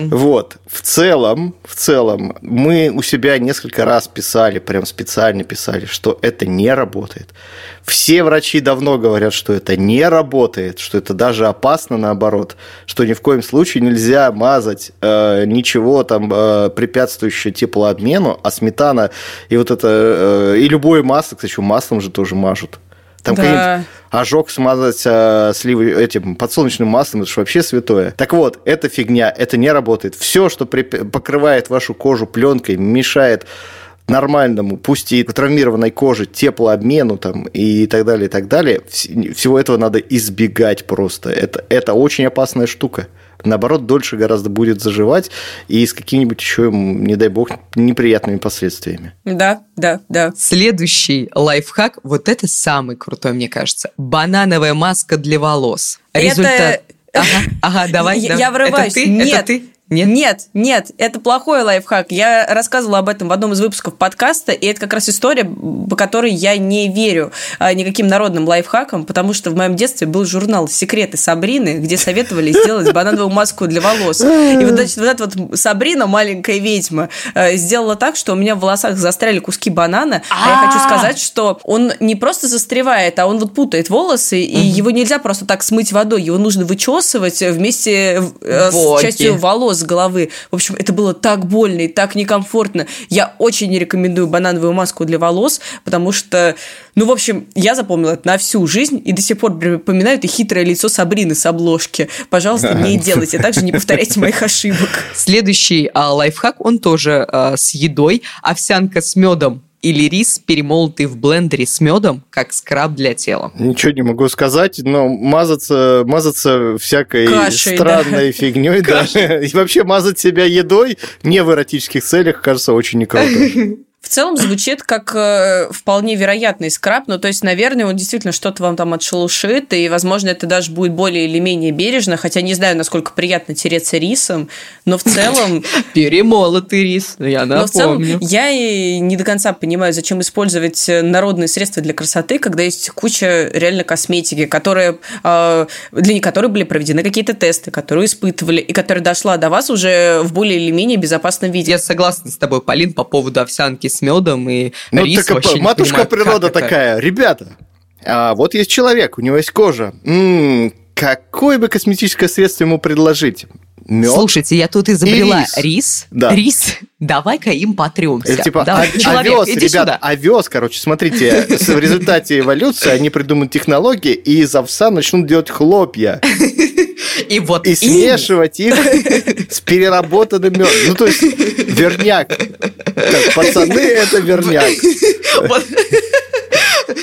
Вот. В целом, в целом, мы у себя несколько раз писали, прям специально писали, что это не работает. Все врачи давно говорят, что это не работает, что это даже опасно наоборот, что ни в коем случае нельзя мазать э, ничего там э, препятствующее теплообмену, а сметана и вот это э, и любое масло, кстати, маслом же тоже мажут. Там да. ожог смазать э, сливы, этим подсолнечным маслом, это же вообще святое. Так вот, это фигня, это не работает. Все, что при, покрывает вашу кожу пленкой, мешает нормальному, пусть и травмированной коже, теплообмену там и так далее, и так далее, всего этого надо избегать просто. Это, это очень опасная штука. Наоборот, дольше гораздо будет заживать и с какими-нибудь еще, не дай бог, неприятными последствиями. Да, да, да. Следующий лайфхак, вот это самый крутой, мне кажется. Банановая маска для волос. Результат... Это... Ага, ага, давай. Я, я врываюсь. Это ты? Нет, это ты? Нет? Нет, нет, это плохой лайфхак. Я рассказывала об этом в одном из выпусков подкаста, и это как раз история, по которой я не верю а, никаким народным лайфхакам, потому что в моем детстве был журнал «Секреты Сабрины», где советовали сделать банановую маску для волос. И вот, значит, вот эта вот Сабрина, маленькая ведьма, а, сделала так, что у меня в волосах застряли куски банана. А я хочу сказать, что он не просто застревает, а он вот путает волосы, и его нельзя просто так смыть водой, его нужно вычесывать вместе э, с частью волос с головы. В общем, это было так больно и так некомфортно. Я очень не рекомендую банановую маску для волос, потому что, ну, в общем, я запомнила это на всю жизнь и до сих пор припоминаю это хитрое лицо Сабрины с обложки. Пожалуйста, не делайте. Также не повторяйте моих ошибок. Следующий а, лайфхак, он тоже а, с едой. Овсянка с медом или рис, перемолотый в блендере с медом, как скраб для тела? Ничего не могу сказать, но мазаться, мазаться всякой Кашей, странной да. <laughs> фигней, да. И вообще мазать себя едой не в эротических целях, кажется, очень не круто. <laughs> В целом звучит как э, вполне вероятный скраб, ну, то есть, наверное, он действительно что-то вам там отшелушит, и, возможно, это даже будет более или менее бережно, хотя не знаю, насколько приятно тереться рисом, но в целом... <laughs> Перемолотый рис, я напомню. Но в целом я и не до конца понимаю, зачем использовать народные средства для красоты, когда есть куча реально косметики, которые, э, для которой были проведены какие-то тесты, которые испытывали, и которая дошла до вас уже в более или менее безопасном виде. Я согласна с тобой, Полин, по поводу овсянки с медом и ну, рис так, вообще матушка понимаю, природа такая, это. ребята, а вот есть человек, у него есть кожа. М-м, какое бы косметическое средство ему предложить? Мед. Слушайте, я тут изобрела рис. Рис. Да. рис. <laughs> Давай-ка им потремся. Это типа Давай, о- человек, овес, иди ребята, сюда. овес, короче, смотрите, в результате эволюции они придумают технологии и из овса начнут делать хлопья. <laughs> И вот и смешивать их <laughs> с переработанным медом. Ну, то есть, верняк. Пацаны, это верняк.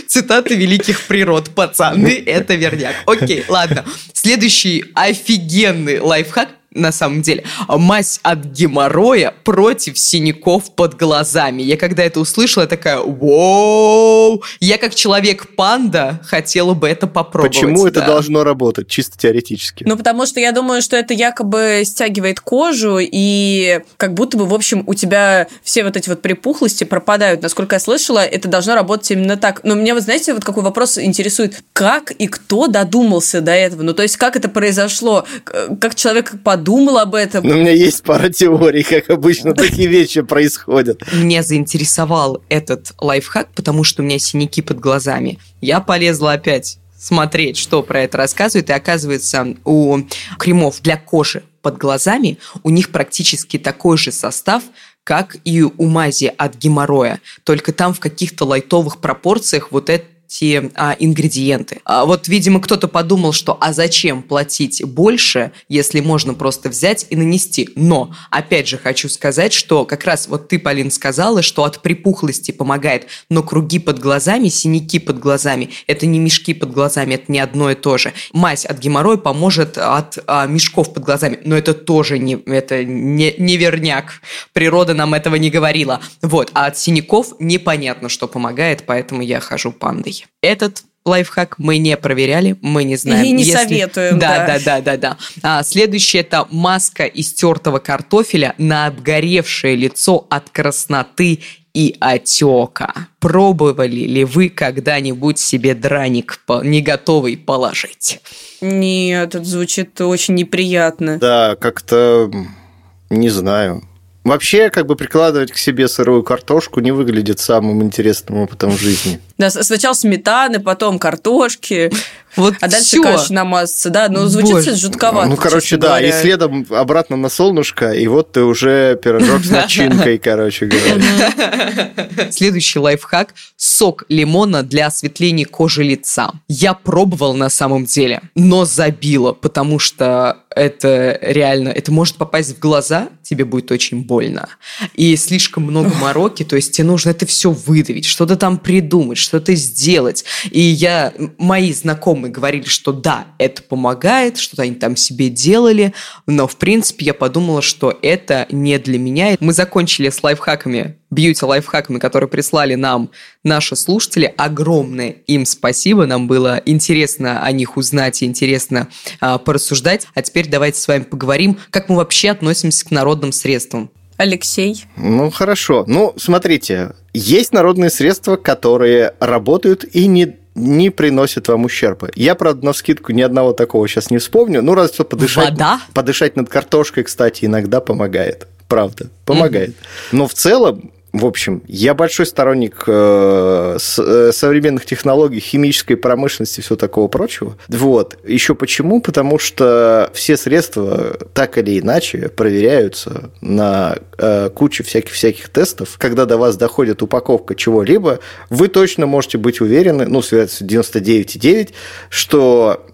Цитаты великих природ. Пацаны, это верняк. Окей, ладно. Следующий офигенный лайфхак на самом деле. Мазь от геморроя против синяков под глазами. Я когда это услышала, я такая, вау! Я как человек-панда хотела бы это попробовать. Почему да. это должно работать, чисто теоретически? Ну, потому что я думаю, что это якобы стягивает кожу, и как будто бы, в общем, у тебя все вот эти вот припухлости пропадают. Насколько я слышала, это должно работать именно так. Но меня, вы знаете, вот какой вопрос интересует. Как и кто додумался до этого? Ну, то есть, как это произошло? Как человек подумал думал об этом. Но у меня есть пара теорий, как обычно такие вещи происходят. Меня заинтересовал этот лайфхак, потому что у меня синяки под глазами. Я полезла опять смотреть, что про это рассказывают, и оказывается, у кремов для кожи под глазами у них практически такой же состав, как и у мази от геморроя, только там в каких-то лайтовых пропорциях вот это те а, ингредиенты. А, вот, видимо, кто-то подумал, что а зачем платить больше, если можно просто взять и нанести. Но, опять же, хочу сказать, что как раз вот ты, Полин, сказала, что от припухлости помогает, но круги под глазами, синяки под глазами, это не мешки под глазами, это не одно и то же. Мазь от геморроя поможет от а, мешков под глазами, но это тоже не, это не, не верняк. Природа нам этого не говорила. Вот, а от синяков непонятно, что помогает, поэтому я хожу пандой. Этот лайфхак мы не проверяли, мы не знаем. И не Если... советуем. Да, да, да, да, да. А, следующее это маска из тертого картофеля на обгоревшее лицо от красноты и отека. Пробовали ли вы когда-нибудь себе драник не готовый положить? Нет, это звучит очень неприятно. Да, как-то не знаю. Вообще, как бы прикладывать к себе сырую картошку не выглядит самым интересным опытом в жизни. Да, сначала сметаны, потом картошки, вот а дальше каша намазаться, да? Ну, звучит Боже. жутковато. Ну, короче, да, говоря. и следом обратно на солнышко, и вот ты уже пирожок с начинкой, короче говоря. Следующий лайфхак – сок лимона для осветления кожи лица. Я пробовал на самом деле, но забила, потому что это реально, это может попасть в глаза, тебе будет очень больно. И слишком много мороки, то есть тебе нужно это все выдавить, что-то там придумать, что-то сделать. И я, мои знакомые говорили, что да, это помогает, что-то они там себе делали, но в принципе я подумала, что это не для меня. Мы закончили с лайфхаками бьюти-лайфхаками, которые прислали нам наши слушатели. Огромное им спасибо. Нам было интересно о них узнать и интересно а, порассуждать. А теперь давайте с вами поговорим, как мы вообще относимся к народным средствам. Алексей. Ну, хорошо. Ну, смотрите, есть народные средства, которые работают и не не приносят вам ущерба. Я, правда, на скидку ни одного такого сейчас не вспомню. Ну, разве что подышать. Вода? Подышать над картошкой, кстати, иногда помогает. Правда, помогает. Mm-hmm. Но в целом В общем, я большой сторонник э, э, современных технологий, химической промышленности и всего такого прочего. Вот. Еще почему? Потому что все средства так или иначе проверяются на э, куче всяких-всяких тестов. Когда до вас доходит упаковка чего-либо, вы точно можете быть уверены, ну, с 99,9, что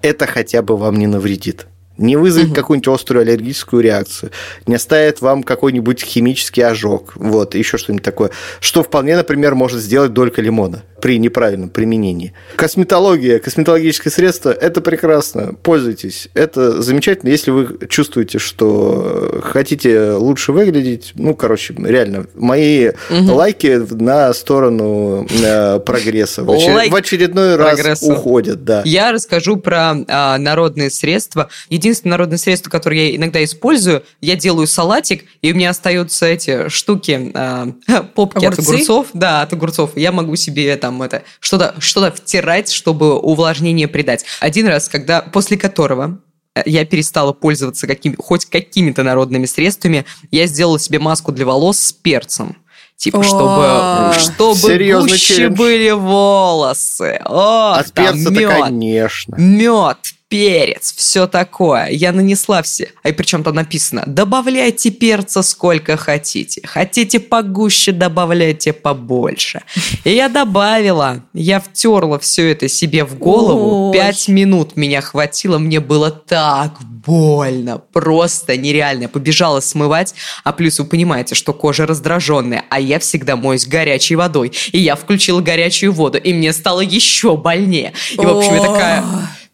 это хотя бы вам не навредит не вызовет угу. какую-нибудь острую аллергическую реакцию, не оставит вам какой-нибудь химический ожог, вот, еще что-нибудь такое, что вполне, например, может сделать долька лимона при неправильном применении. Косметология, косметологическое средство – это прекрасно, пользуйтесь. Это замечательно, если вы чувствуете, что хотите лучше выглядеть. Ну, короче, реально, мои угу. лайки на сторону э, прогресса в, очер... в очередной раз уходят. Да. Я расскажу про а, народные средства. Единственное народное средство, которое я иногда использую, я делаю салатик, и у меня остаются эти штуки, а, <laughs> попки Огурцы? от огурцов. Да, от огурцов. Я могу себе там это что-то что втирать, чтобы увлажнение придать. Один раз, когда после которого э, я перестала пользоваться какими, хоть какими-то народными средствами, я сделала себе маску для волос с перцем. Типа, чтобы, чтобы гуще челлендж. были волосы. О, От перца конечно. Мед, перец, все такое. Я нанесла все. А и причем там написано, добавляйте перца сколько хотите. Хотите погуще, добавляйте побольше. И я добавила, я втерла все это себе в голову. Пять минут меня хватило, мне было так больно, просто нереально. Я побежала смывать, а плюс вы понимаете, что кожа раздраженная, а я всегда моюсь горячей водой. И я включила горячую воду, и мне стало еще больнее. И, в общем, я такая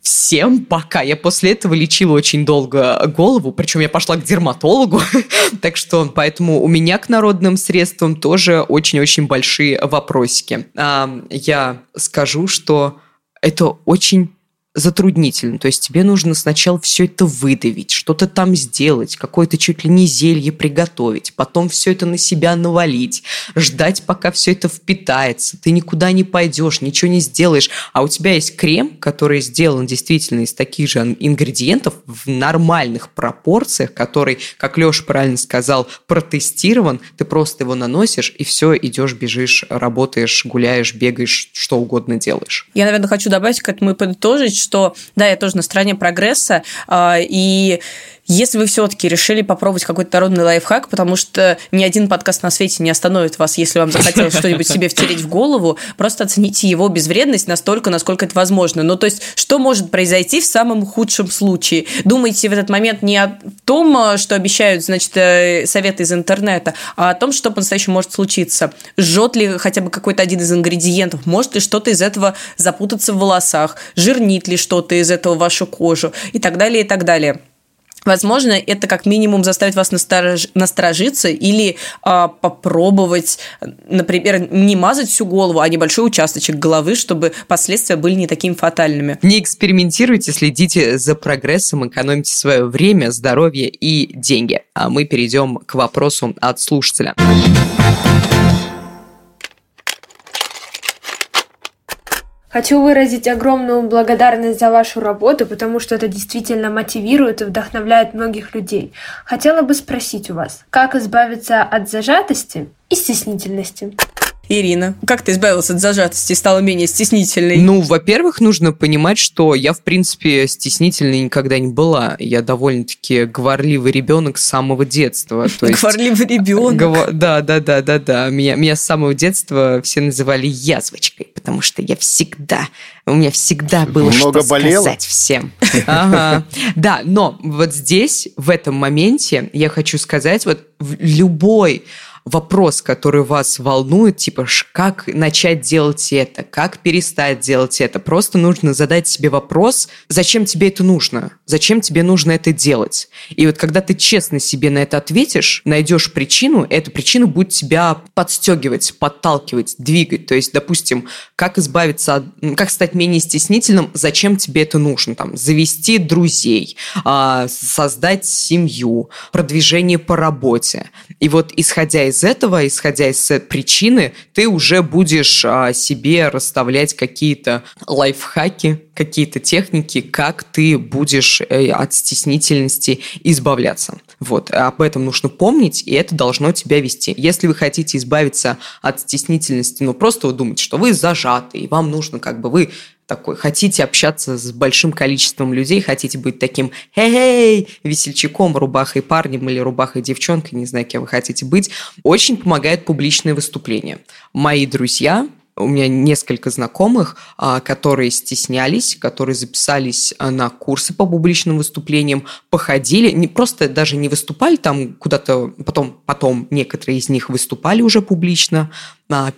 всем пока. Я после этого лечила очень долго голову, причем я пошла к дерматологу, <laughs> так что поэтому у меня к народным средствам тоже очень-очень большие вопросики. Я скажу, что это очень затруднительно. То есть тебе нужно сначала все это выдавить, что-то там сделать, какое-то чуть ли не зелье приготовить, потом все это на себя навалить, ждать, пока все это впитается. Ты никуда не пойдешь, ничего не сделаешь. А у тебя есть крем, который сделан действительно из таких же ингредиентов в нормальных пропорциях, который, как Леша правильно сказал, протестирован. Ты просто его наносишь, и все, идешь, бежишь, работаешь, гуляешь, бегаешь, что угодно делаешь. Я, наверное, хочу добавить к этому и подытожить, что, да, я тоже на стороне прогресса, а, и если вы все-таки решили попробовать какой-то народный лайфхак, потому что ни один подкаст на свете не остановит вас, если вам захотелось что-нибудь себе втереть в голову, просто оцените его безвредность настолько, насколько это возможно. Ну, то есть, что может произойти в самом худшем случае? Думайте в этот момент не о том, что обещают, значит, э, советы из интернета, а о том, что по-настоящему может случиться. Жжет ли хотя бы какой-то один из ингредиентов? Может ли что-то из этого запутаться в волосах? Жирнит ли что-то из этого вашу кожу? И так далее, и так далее. Возможно, это как минимум заставит вас насторож... насторожиться или а, попробовать, например, не мазать всю голову, а небольшой участочек головы, чтобы последствия были не такими фатальными. Не экспериментируйте, следите за прогрессом, экономьте свое время, здоровье и деньги. А мы перейдем к вопросу от слушателя. Хочу выразить огромную благодарность за вашу работу, потому что это действительно мотивирует и вдохновляет многих людей. Хотела бы спросить у вас, как избавиться от зажатости и стеснительности? Ирина, как ты избавилась от зажатости и стала менее стеснительной? Ну, во-первых, нужно понимать, что я, в принципе, стеснительной никогда не была. Я довольно-таки говорливый ребенок с самого детства. То есть... Говорливый ребенок? <laughs> Гов... Да, да, да, да, да. Меня, меня с самого детства все называли язвочкой, потому что я всегда у меня всегда было Много что болело? сказать всем. Ага. Да, но вот здесь, в этом моменте, я хочу сказать, вот любой вопрос, который вас волнует, типа, как начать делать это, как перестать делать это. Просто нужно задать себе вопрос, зачем тебе это нужно, зачем тебе нужно это делать. И вот когда ты честно себе на это ответишь, найдешь причину, эта причина будет тебя подстегивать, подталкивать, двигать. То есть, допустим, как избавиться от, как стать менее стеснительным, зачем тебе это нужно, там, завести друзей, а, создать семью, продвижение по работе. И вот исходя из этого, исходя из причины, ты уже будешь а, себе расставлять какие-то лайфхаки, какие-то техники, как ты будешь э, от стеснительности избавляться. Вот, об этом нужно помнить, и это должно тебя вести. Если вы хотите избавиться от стеснительности, ну, просто вы думаете, что вы зажаты, и вам нужно как бы, вы такой, хотите общаться с большим количеством людей, хотите быть таким хей-хей, весельчаком, рубахой парнем или рубахой девчонкой, не знаю, кем вы хотите быть, очень помогает публичное выступление. Мои друзья, у меня несколько знакомых, а, которые стеснялись, которые записались а, на курсы по публичным выступлениям, походили, не просто даже не выступали там куда-то, потом, потом некоторые из них выступали уже публично,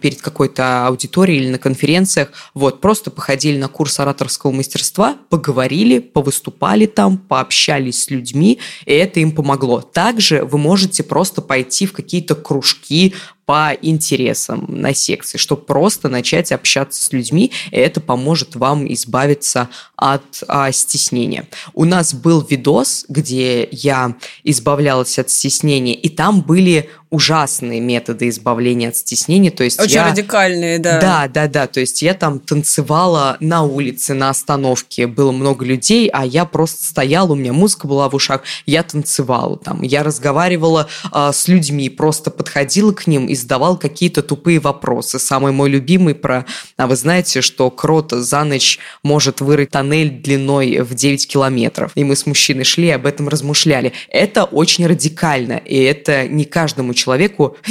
перед какой-то аудиторией или на конференциях, вот, просто походили на курс ораторского мастерства, поговорили, повыступали там, пообщались с людьми, и это им помогло. Также вы можете просто пойти в какие-то кружки по интересам на секции, чтобы просто начать общаться с людьми, и это поможет вам избавиться от а, стеснения. У нас был видос, где я избавлялась от стеснения, и там были ужасные методы избавления от стеснения. То есть Очень я... радикальные, да. Да, да, да. То есть я там танцевала на улице, на остановке, было много людей, а я просто стояла, у меня музыка была в ушах, я танцевала там, я разговаривала э, с людьми, просто подходила к ним и задавала какие-то тупые вопросы. Самый мой любимый про, а вы знаете, что крот за ночь может вырыть тоннель длиной в 9 километров. И мы с мужчиной шли и об этом размышляли. Это очень радикально, и это не каждому человеку,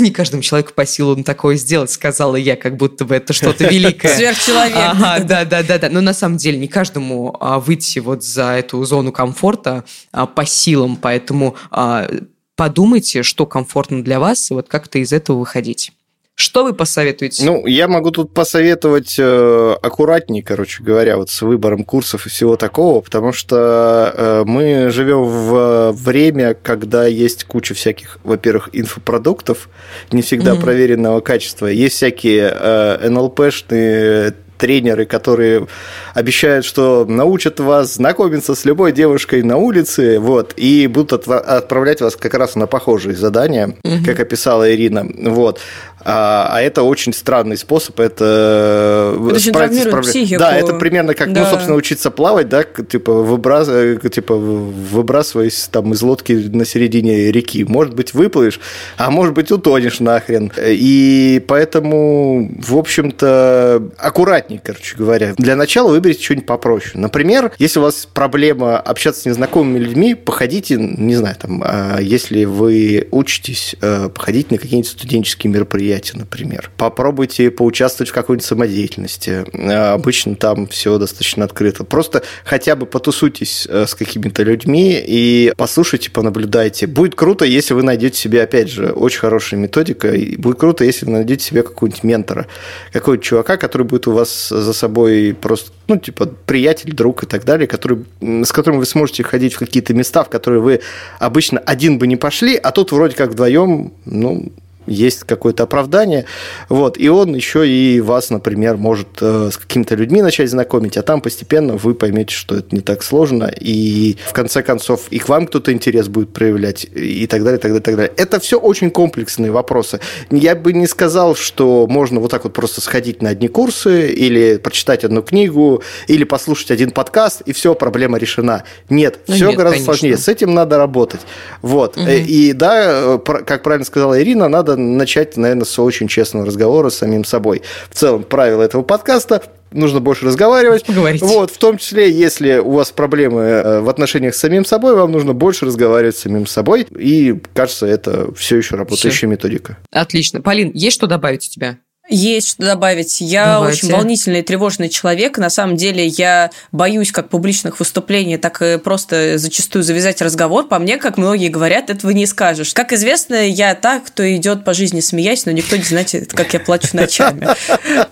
не каждому человеку по силу такое сделать, сказала я, как будто бы это что-то великое. Сверхчеловек. Ага, да, да, да, да. Но на самом деле не каждому а, выйти вот за эту зону комфорта а, по силам, поэтому а, подумайте, что комфортно для вас, и вот как-то из этого выходить. Что вы посоветуете? Ну, я могу тут посоветовать э, аккуратней, короче говоря, вот с выбором курсов и всего такого, потому что э, мы живем в время, когда есть куча всяких, во-первых, инфопродуктов, не всегда mm-hmm. проверенного качества, есть всякие э, НЛПшные тренеры, которые обещают, что научат вас знакомиться с любой девушкой на улице, вот, и будут отправлять вас как раз на похожие задания, угу. как описала Ирина, вот. А, а это очень странный способ, это, это справиться с проблемой. Да, это примерно как, ну, да. ну, собственно, учиться плавать, да, типа, выбрас... типа выбрасываясь там из лодки на середине реки. Может быть, выплывешь, а может быть, утонешь нахрен. И поэтому, в общем-то, аккуратнее, короче говоря. Для начала выберите что-нибудь попроще. Например, если у вас проблема общаться с незнакомыми людьми, походите, не знаю, там, а если вы учитесь, э, походите на какие-нибудь студенческие мероприятия, мероприятие, например. Попробуйте поучаствовать в какой-нибудь самодеятельности. Э, обычно там все достаточно открыто. Просто хотя бы потусуйтесь э, с какими-то людьми и послушайте, понаблюдайте. Будет круто, если вы найдете себе, опять же, очень хорошая методика. И будет круто, если вы найдете себе какого-нибудь ментора, какого-нибудь чувака, который будет у вас за собой просто, ну, типа, приятель, друг и так далее, который, с которым вы сможете ходить в какие-то места, в которые вы обычно один бы не пошли, а тут вроде как вдвоем, ну, есть какое-то оправдание, вот, и он еще и вас, например, может э, с какими-то людьми начать знакомить, а там постепенно вы поймете, что это не так сложно, и в конце концов и к вам кто-то интерес будет проявлять, и так далее, и так далее, и так далее. Это все очень комплексные вопросы. Я бы не сказал, что можно вот так вот просто сходить на одни курсы, или прочитать одну книгу, или послушать один подкаст, и все, проблема решена. Нет, ну, все нет, гораздо конечно. сложнее. С этим надо работать. Вот. Угу. И да, как правильно сказала Ирина, надо надо начать, наверное, с очень честного разговора с самим собой. В целом, правило этого подкаста нужно больше разговаривать. Поговорить. Вот, в том числе, если у вас проблемы э, в отношениях с самим собой, вам нужно больше разговаривать с самим собой. И, кажется, это все еще работающая все. методика. Отлично. Полин, есть что добавить у тебя? Есть что добавить. Я Давайте. очень волнительный и тревожный человек. На самом деле я боюсь как публичных выступлений, так и просто зачастую завязать разговор. По мне, как многие говорят, этого не скажешь. Как известно, я так, кто идет по жизни смеясь, но никто не знает, как я плачу ночами. <laughs>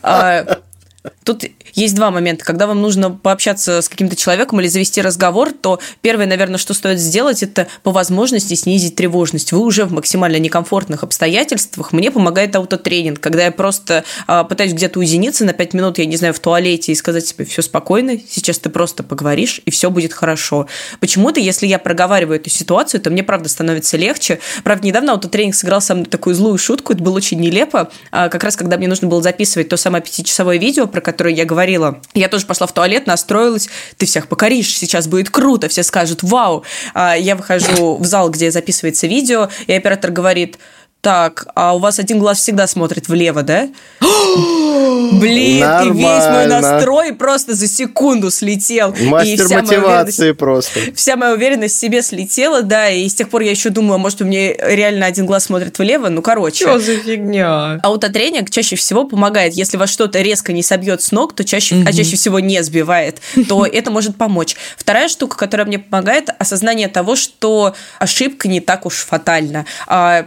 А, Тут есть два момента. Когда вам нужно пообщаться с каким-то человеком или завести разговор, то первое, наверное, что стоит сделать, это по возможности снизить тревожность. Вы уже в максимально некомфортных обстоятельствах. Мне помогает аутотренинг, когда я просто а, пытаюсь где-то уединиться на 5 минут, я не знаю, в туалете и сказать себе, все спокойно, сейчас ты просто поговоришь, и все будет хорошо. Почему-то, если я проговариваю эту ситуацию, то мне, правда, становится легче. Правда, недавно аутотренинг сыграл со мной такую злую шутку, это было очень нелепо. А, как раз, когда мне нужно было записывать то самое пятичасовое видео, про которое я говорила, я тоже пошла в туалет, настроилась, ты всех покоришь, сейчас будет круто, все скажут «Вау!». А, я выхожу в зал, где записывается видео, и оператор говорит – так, а у вас один глаз всегда смотрит влево, да? <gasps> Блин, и весь мой настрой просто за секунду слетел. Мастер и вся мотивации просто. Вся моя уверенность в себе слетела, да, и с тех пор я еще думаю, может, у меня реально один глаз смотрит влево, ну, короче. Что за фигня? Аутотренинг чаще всего помогает, если вас что-то резко не собьет с ног, то чаще, а чаще всего не сбивает, то <laughs> это может помочь. Вторая штука, которая мне помогает, осознание того, что ошибка не так уж фатальна. А,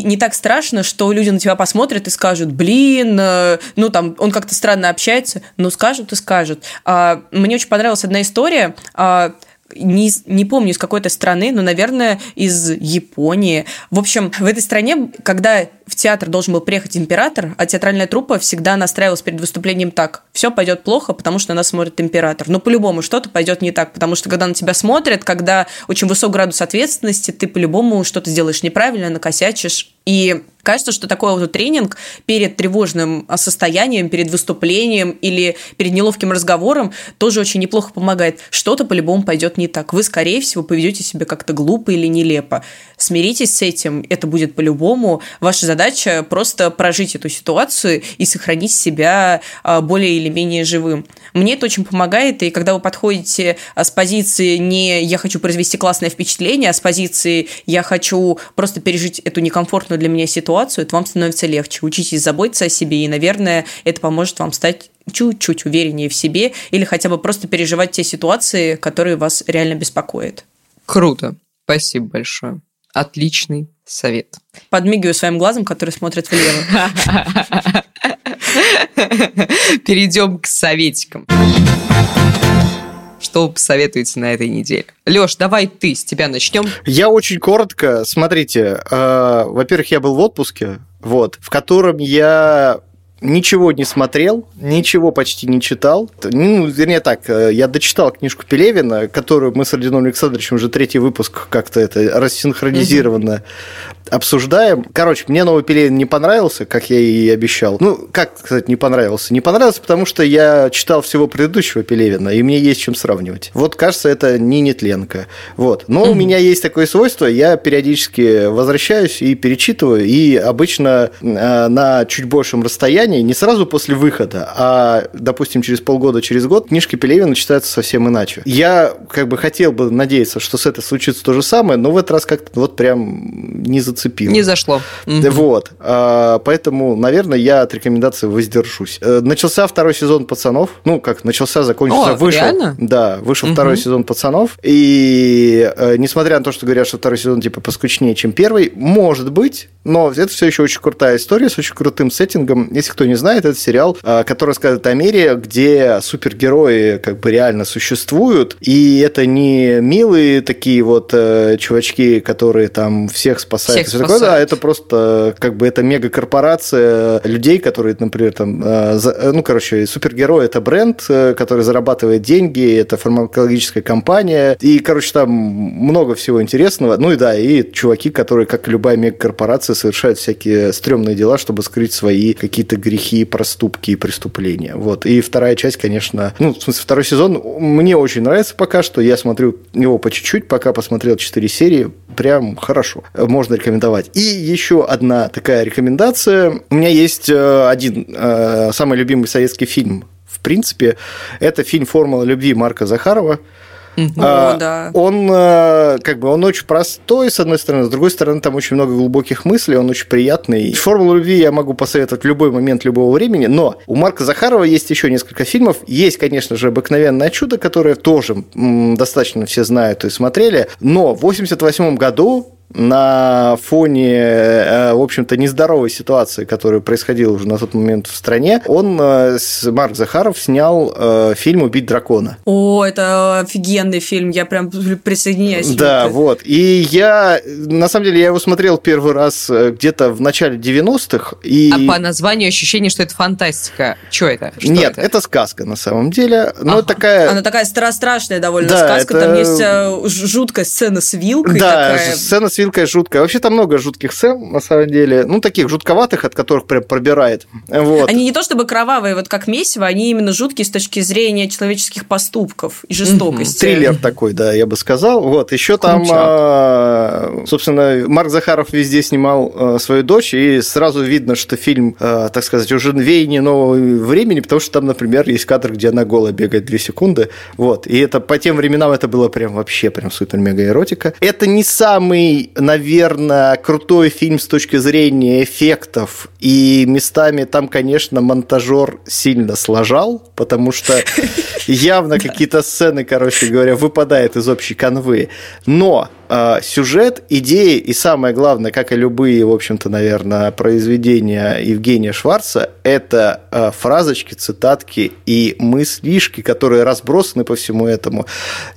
и не так страшно, что люди на тебя посмотрят и скажут, блин, э, ну там, он как-то странно общается, ну скажут и скажут. А, мне очень понравилась одна история, а, не, не помню из какой-то страны, но, наверное, из Японии. В общем, в этой стране, когда в театр должен был приехать император, а театральная труппа всегда настраивалась перед выступлением так. Все пойдет плохо, потому что нас смотрит император. Но по-любому что-то пойдет не так, потому что когда на тебя смотрят, когда очень высок градус ответственности, ты по-любому что-то сделаешь неправильно, накосячишь. И кажется, что такой вот тренинг перед тревожным состоянием, перед выступлением или перед неловким разговором тоже очень неплохо помогает. Что-то по-любому пойдет не так. Вы, скорее всего, поведете себя как-то глупо или нелепо. Смиритесь с этим, это будет по-любому. Ваша задача просто прожить эту ситуацию и сохранить себя а, более или менее живым. Мне это очень помогает, и когда вы подходите а, с позиции не «я хочу произвести классное впечатление», а с позиции «я хочу просто пережить эту некомфортную комфортную для меня ситуацию, то вам становится легче. Учитесь заботиться о себе, и, наверное, это поможет вам стать чуть-чуть увереннее в себе или хотя бы просто переживать те ситуации, которые вас реально беспокоят. Круто. Спасибо большое. Отличный совет. Подмигиваю своим глазом, который смотрит влево. <laughs> Перейдем к советикам. Что вы посоветуете на этой неделе? Леш, давай ты, с тебя начнем. Я очень коротко. Смотрите, э, во-первых, я был в отпуске, вот, в котором я ничего не смотрел, ничего почти не читал. Ну, вернее так, э, я дочитал книжку Пелевина, которую мы с Родионом Александровичем уже третий выпуск как-то это рассинхронизированно обсуждаем. Короче, мне новый Пелевин не понравился, как я и обещал. Ну, как сказать, не понравился? Не понравился, потому что я читал всего предыдущего Пелевина, и мне есть чем сравнивать. Вот, кажется, это не нетленка. Вот. Но у меня есть такое свойство, я периодически возвращаюсь и перечитываю, и обычно э, на чуть большем расстоянии, не сразу после выхода, а, допустим, через полгода, через год, книжки Пелевина читаются совсем иначе. Я как бы хотел бы надеяться, что с этой случится то же самое, но в этот раз как-то вот прям не за зацепило. Не зашло. Вот. А, поэтому, наверное, я от рекомендации воздержусь. Э, начался второй сезон «Пацанов». Ну, как начался, закончился. О, вышел. Реально? Да, вышел второй сезон «Пацанов». И э, несмотря на то, что говорят, что второй сезон типа поскучнее, чем первый, может быть, но это все еще очень крутая история с очень крутым сеттингом. Если кто не знает, это сериал, э, который рассказывает о мире, где супергерои как бы реально существуют, и это не милые такие вот чувачки, которые там всех спасают всех все такое, да, это просто как бы это мегакорпорация людей, которые, например, там, э, э, ну, короче, супергерой это бренд, э, который зарабатывает деньги, это фармакологическая компания, и, короче, там много всего интересного. Ну и да, и чуваки, которые, как и любая мегакорпорация, совершают всякие стрёмные дела, чтобы скрыть свои какие-то грехи, проступки и преступления. Вот. И вторая часть, конечно, ну, в смысле, второй сезон мне очень нравится пока что. Я смотрю его по чуть-чуть, пока посмотрел 4 серии. Прям хорошо. Можно рекомендовать. И еще одна такая рекомендация. У меня есть э, один э, самый любимый советский фильм. В принципе, это фильм «Формула любви» Марка Захарова. А, О, да. Он э, как бы он очень простой, с одной стороны, с другой стороны, там очень много глубоких мыслей, он очень приятный. Формулу любви я могу посоветовать в любой момент любого времени, но у Марка Захарова есть еще несколько фильмов. Есть, конечно же, «Обыкновенное чудо», которое тоже достаточно все знают и смотрели, но в 88 году на фоне, э, в общем-то, нездоровой ситуации, которая происходила уже на тот момент в стране, он, э, Марк Захаров, снял э, фильм «Убить дракона». О, это офигенный фильм, я прям присоединяюсь. Да, вот. И я, на самом деле, я его смотрел первый раз где-то в начале 90-х. И... А по названию ощущение, что это фантастика. Что это? Что Нет, это? это сказка на самом деле. Но ага. такая... Она такая страшная довольно да, сказка, это... там есть жуткая сцена с вилкой. Да, такая... сцена с вилкой жуткая. Вообще там много жутких сцен, на самом деле. Ну, таких жутковатых, от которых прям пробирает. Вот. Они не то чтобы кровавые, вот как месиво, они именно жуткие с точки зрения человеческих поступков и жестокости. Триллер такой, да, я бы сказал. Вот, еще там, а, собственно, Марк Захаров везде снимал а, свою дочь, и сразу видно, что фильм, а, так сказать, уже веяние нового времени, потому что там, например, есть кадр, где она голая бегает 2 секунды. Вот. И это по тем временам это было прям вообще прям супер-мега эротика. Это не самый, наверное, наверное, крутой фильм с точки зрения эффектов, и местами там, конечно, монтажер сильно сложал, потому что <laughs> явно какие-то сцены, короче говоря, выпадают из общей канвы. Но сюжет, идеи и самое главное, как и любые, в общем-то, наверное, произведения Евгения Шварца, это э, фразочки, цитатки и мыслишки, которые разбросаны по всему этому,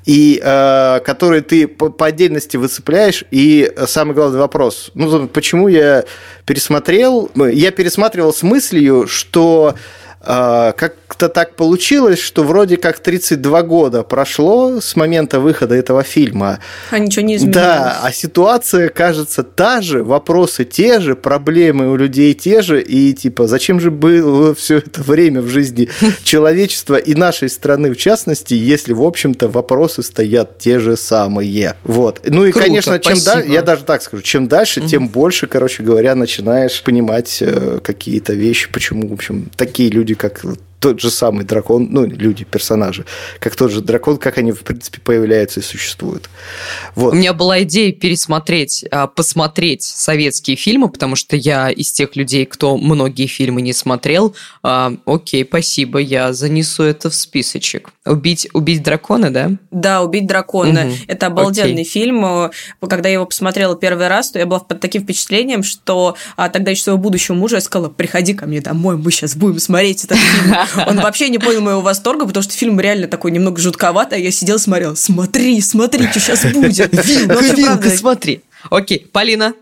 и э, которые ты по, по отдельности выцепляешь, и самый главный вопрос, ну, почему я пересмотрел, ну, я пересматривал с мыслью, что а, как-то так получилось, что вроде как 32 года прошло с момента выхода этого фильма. А ничего не изменилось. Да, а ситуация кажется та же, вопросы те же, проблемы у людей те же, и типа зачем же было все это время в жизни <laughs> человечества и нашей страны в частности, если, в общем-то, вопросы стоят те же самые. Вот. Ну и, Круто, конечно, чем дальше, я даже так скажу, чем дальше, тем больше, короче говоря, начинаешь понимать э, какие-то вещи, почему, в общем, такие люди люди, как тот же самый дракон, ну, люди, персонажи, как тот же дракон, как они, в принципе, появляются и существуют. Вот. У меня была идея пересмотреть, а, посмотреть советские фильмы, потому что я из тех людей, кто многие фильмы не смотрел. А, окей, спасибо, я занесу это в списочек. Убить, убить дракона, да? Да, убить дракона. Угу. Это обалденный окей. фильм. Когда я его посмотрела первый раз, то я была под таким впечатлением, что а, тогда еще своего будущего мужа я сказала, приходи ко мне домой, мы сейчас будем смотреть этот фильм. <laughs> <laughs> Он вообще не понял моего восторга, потому что фильм реально такой немного жутковатый, а я сидела смотрела, смотри, смотри, что сейчас будет. <laughs> Вилка, смотри. Окей, Полина,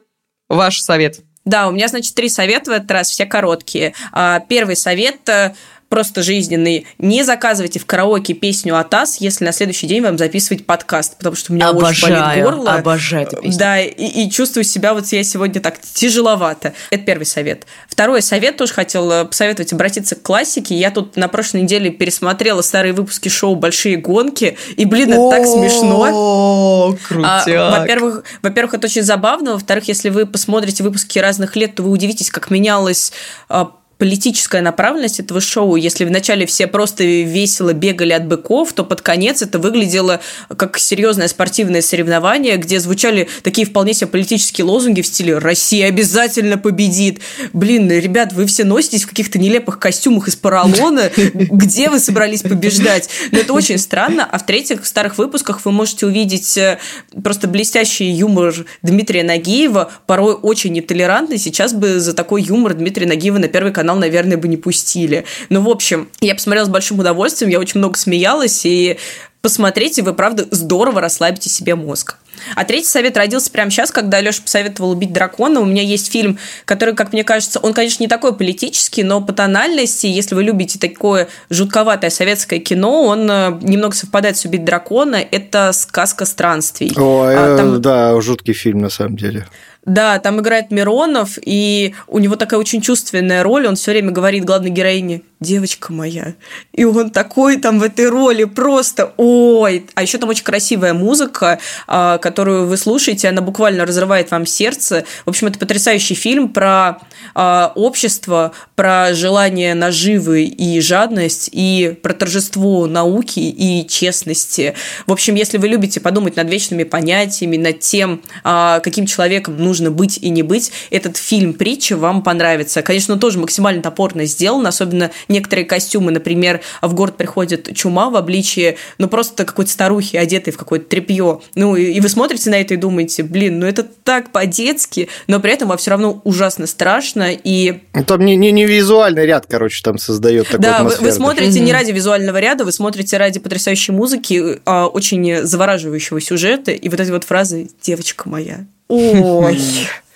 ваш совет. Да, у меня, значит, три совета в этот раз, все короткие. А, первый совет э, просто жизненный. Не заказывайте в караоке песню Атас, если на следующий день вам записывать подкаст, потому что у меня обожаю, очень болит горло. Обожаю эту песню. Да, и, и чувствую себя, вот я сегодня так тяжеловато. Это первый совет. Второй совет тоже хотела посоветовать обратиться к классике. Я тут на прошлой неделе пересмотрела старые выпуски шоу «Большие гонки», и, блин, это так смешно. А, во-первых, во-первых, это очень забавно. Во-вторых, если вы посмотрите выпуски разных лет, то вы удивитесь, как менялось а, политическая направленность этого шоу. Если вначале все просто весело бегали от быков, то под конец это выглядело как серьезное спортивное соревнование, где звучали такие вполне себе политические лозунги в стиле «Россия обязательно победит». Блин, ребят, вы все носитесь в каких-то нелепых костюмах из поролона. Где вы собрались побеждать? Но это очень странно. А в-третьих, в старых выпусках вы можете увидеть э, просто блестящий юмор Дмитрия Нагиева, порой очень нетолерантный. Сейчас бы за такой юмор Дмитрия Нагиева на первый канал канал, наверное, бы не пустили. Ну, в общем, я посмотрела с большим удовольствием, я очень много смеялась, и посмотрите, вы, правда, здорово расслабите себе мозг. А третий совет родился прямо сейчас, когда Леша посоветовал убить дракона. У меня есть фильм, который, как мне кажется, он, конечно, не такой политический, но по тональности, если вы любите такое жутковатое советское кино, он э, немного совпадает с «Убить дракона». Это «Сказка странствий». О, а, там... да, жуткий фильм на самом деле. Да, там играет Миронов, и у него такая очень чувственная роль. Он все время говорит главной героине девочка моя. И он такой там в этой роли просто, ой. А еще там очень красивая музыка, а, которую вы слушаете, она буквально разрывает вам сердце. В общем, это потрясающий фильм про а, общество, про желание наживы и жадность, и про торжество науки и честности. В общем, если вы любите подумать над вечными понятиями, над тем, а, каким человеком нужно быть и не быть, этот фильм притча вам понравится. Конечно, он тоже максимально топорно сделан, особенно некоторые костюмы, например, в город приходит чума в обличии, ну, просто какой-то старухи, одетой в какое-то тряпье. Ну, и вы смотрите на это и думаете, блин, ну это так по-детски, но при этом вам все равно ужасно страшно, и... Ну, там не, не, не визуальный ряд, короче, там создает такую Да, вы, вы смотрите не ради визуального ряда, вы смотрите ради потрясающей музыки, а, очень завораживающего сюжета, и вот эти вот фразы «девочка моя». Ой... <laughs>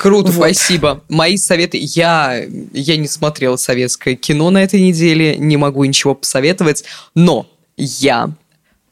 Круто, вот. спасибо. Мои советы... Я, я не смотрела советское кино на этой неделе, не могу ничего посоветовать, но я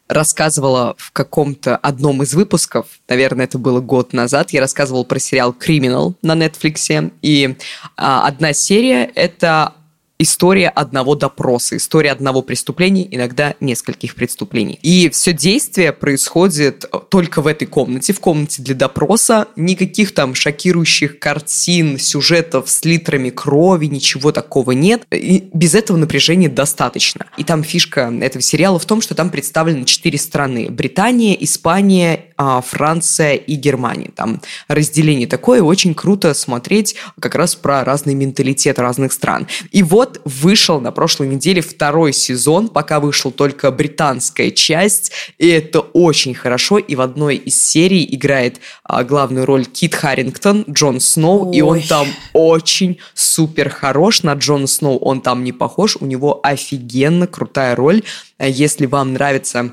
рассказывала в каком-то одном из выпусков, наверное, это было год назад, я рассказывала про сериал «Криминал» на Netflix, и а, одна серия – это история одного допроса, история одного преступления, иногда нескольких преступлений. И все действие происходит только в этой комнате, в комнате для допроса. Никаких там шокирующих картин, сюжетов с литрами крови, ничего такого нет. И без этого напряжения достаточно. И там фишка этого сериала в том, что там представлены четыре страны. Британия, Испания, Франция и Германия. Там разделение такое, очень круто смотреть как раз про разный менталитет разных стран. И вот вышел на прошлой неделе второй сезон, пока вышел только британская часть, и это очень хорошо, и в одной из серий играет а, главную роль Кит Харрингтон, Джон Сноу, Ой. и он там очень супер хорош, на Джона Сноу он там не похож, у него офигенно крутая роль, если вам нравятся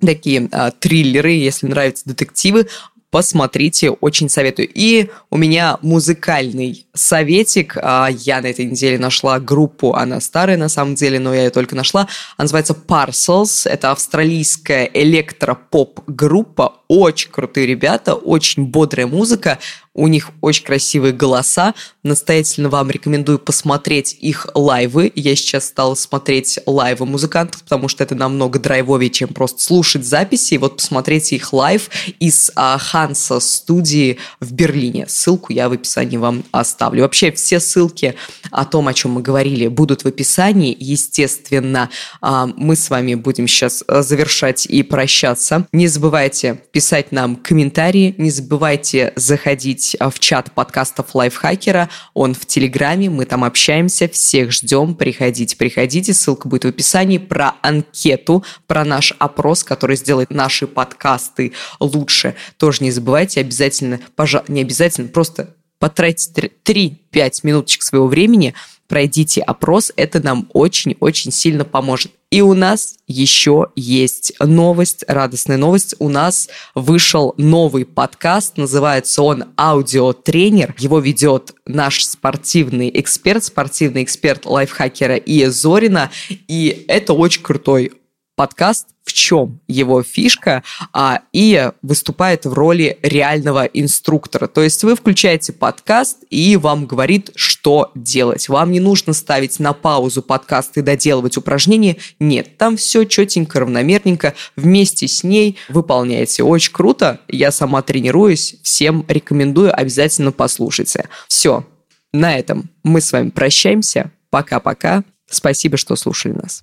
такие а, триллеры, если нравятся детективы, посмотрите, очень советую. И у меня музыкальный советик. А, я на этой неделе нашла группу, она старая на самом деле, но я ее только нашла. Она называется Parcels. Это австралийская электропоп-группа. Очень крутые ребята, очень бодрая музыка. У них очень красивые голоса. Настоятельно вам рекомендую посмотреть их лайвы. Я сейчас стала смотреть лайвы музыкантов, потому что это намного драйвовее, чем просто слушать записи. И вот посмотрите их лайв из а, Ханса студии в Берлине. Ссылку я в описании вам оставлю. Вообще все ссылки о том, о чем мы говорили, будут в описании. Естественно, а, мы с вами будем сейчас а, завершать и прощаться. Не забывайте писать нам комментарии, не забывайте заходить заходить в чат подкастов Лайфхакера. Он в Телеграме, мы там общаемся, всех ждем. Приходите, приходите. Ссылка будет в описании про анкету, про наш опрос, который сделает наши подкасты лучше. Тоже не забывайте, обязательно, пожалуйста, не обязательно, просто потратьте 3-5 минуточек своего времени – пройдите опрос, это нам очень-очень сильно поможет. И у нас еще есть новость, радостная новость. У нас вышел новый подкаст, называется он «Аудиотренер». Его ведет наш спортивный эксперт, спортивный эксперт лайфхакера Ия Зорина. И это очень крутой подкаст, в чем его фишка, а, и выступает в роли реального инструктора. То есть вы включаете подкаст, и вам говорит, что делать. Вам не нужно ставить на паузу подкаст и доделывать упражнения. Нет, там все четенько, равномерненько. Вместе с ней выполняете. Очень круто. Я сама тренируюсь. Всем рекомендую. Обязательно послушайте. Все. На этом мы с вами прощаемся. Пока-пока. Спасибо, что слушали нас.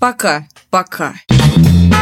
Пока. Пока. Пока.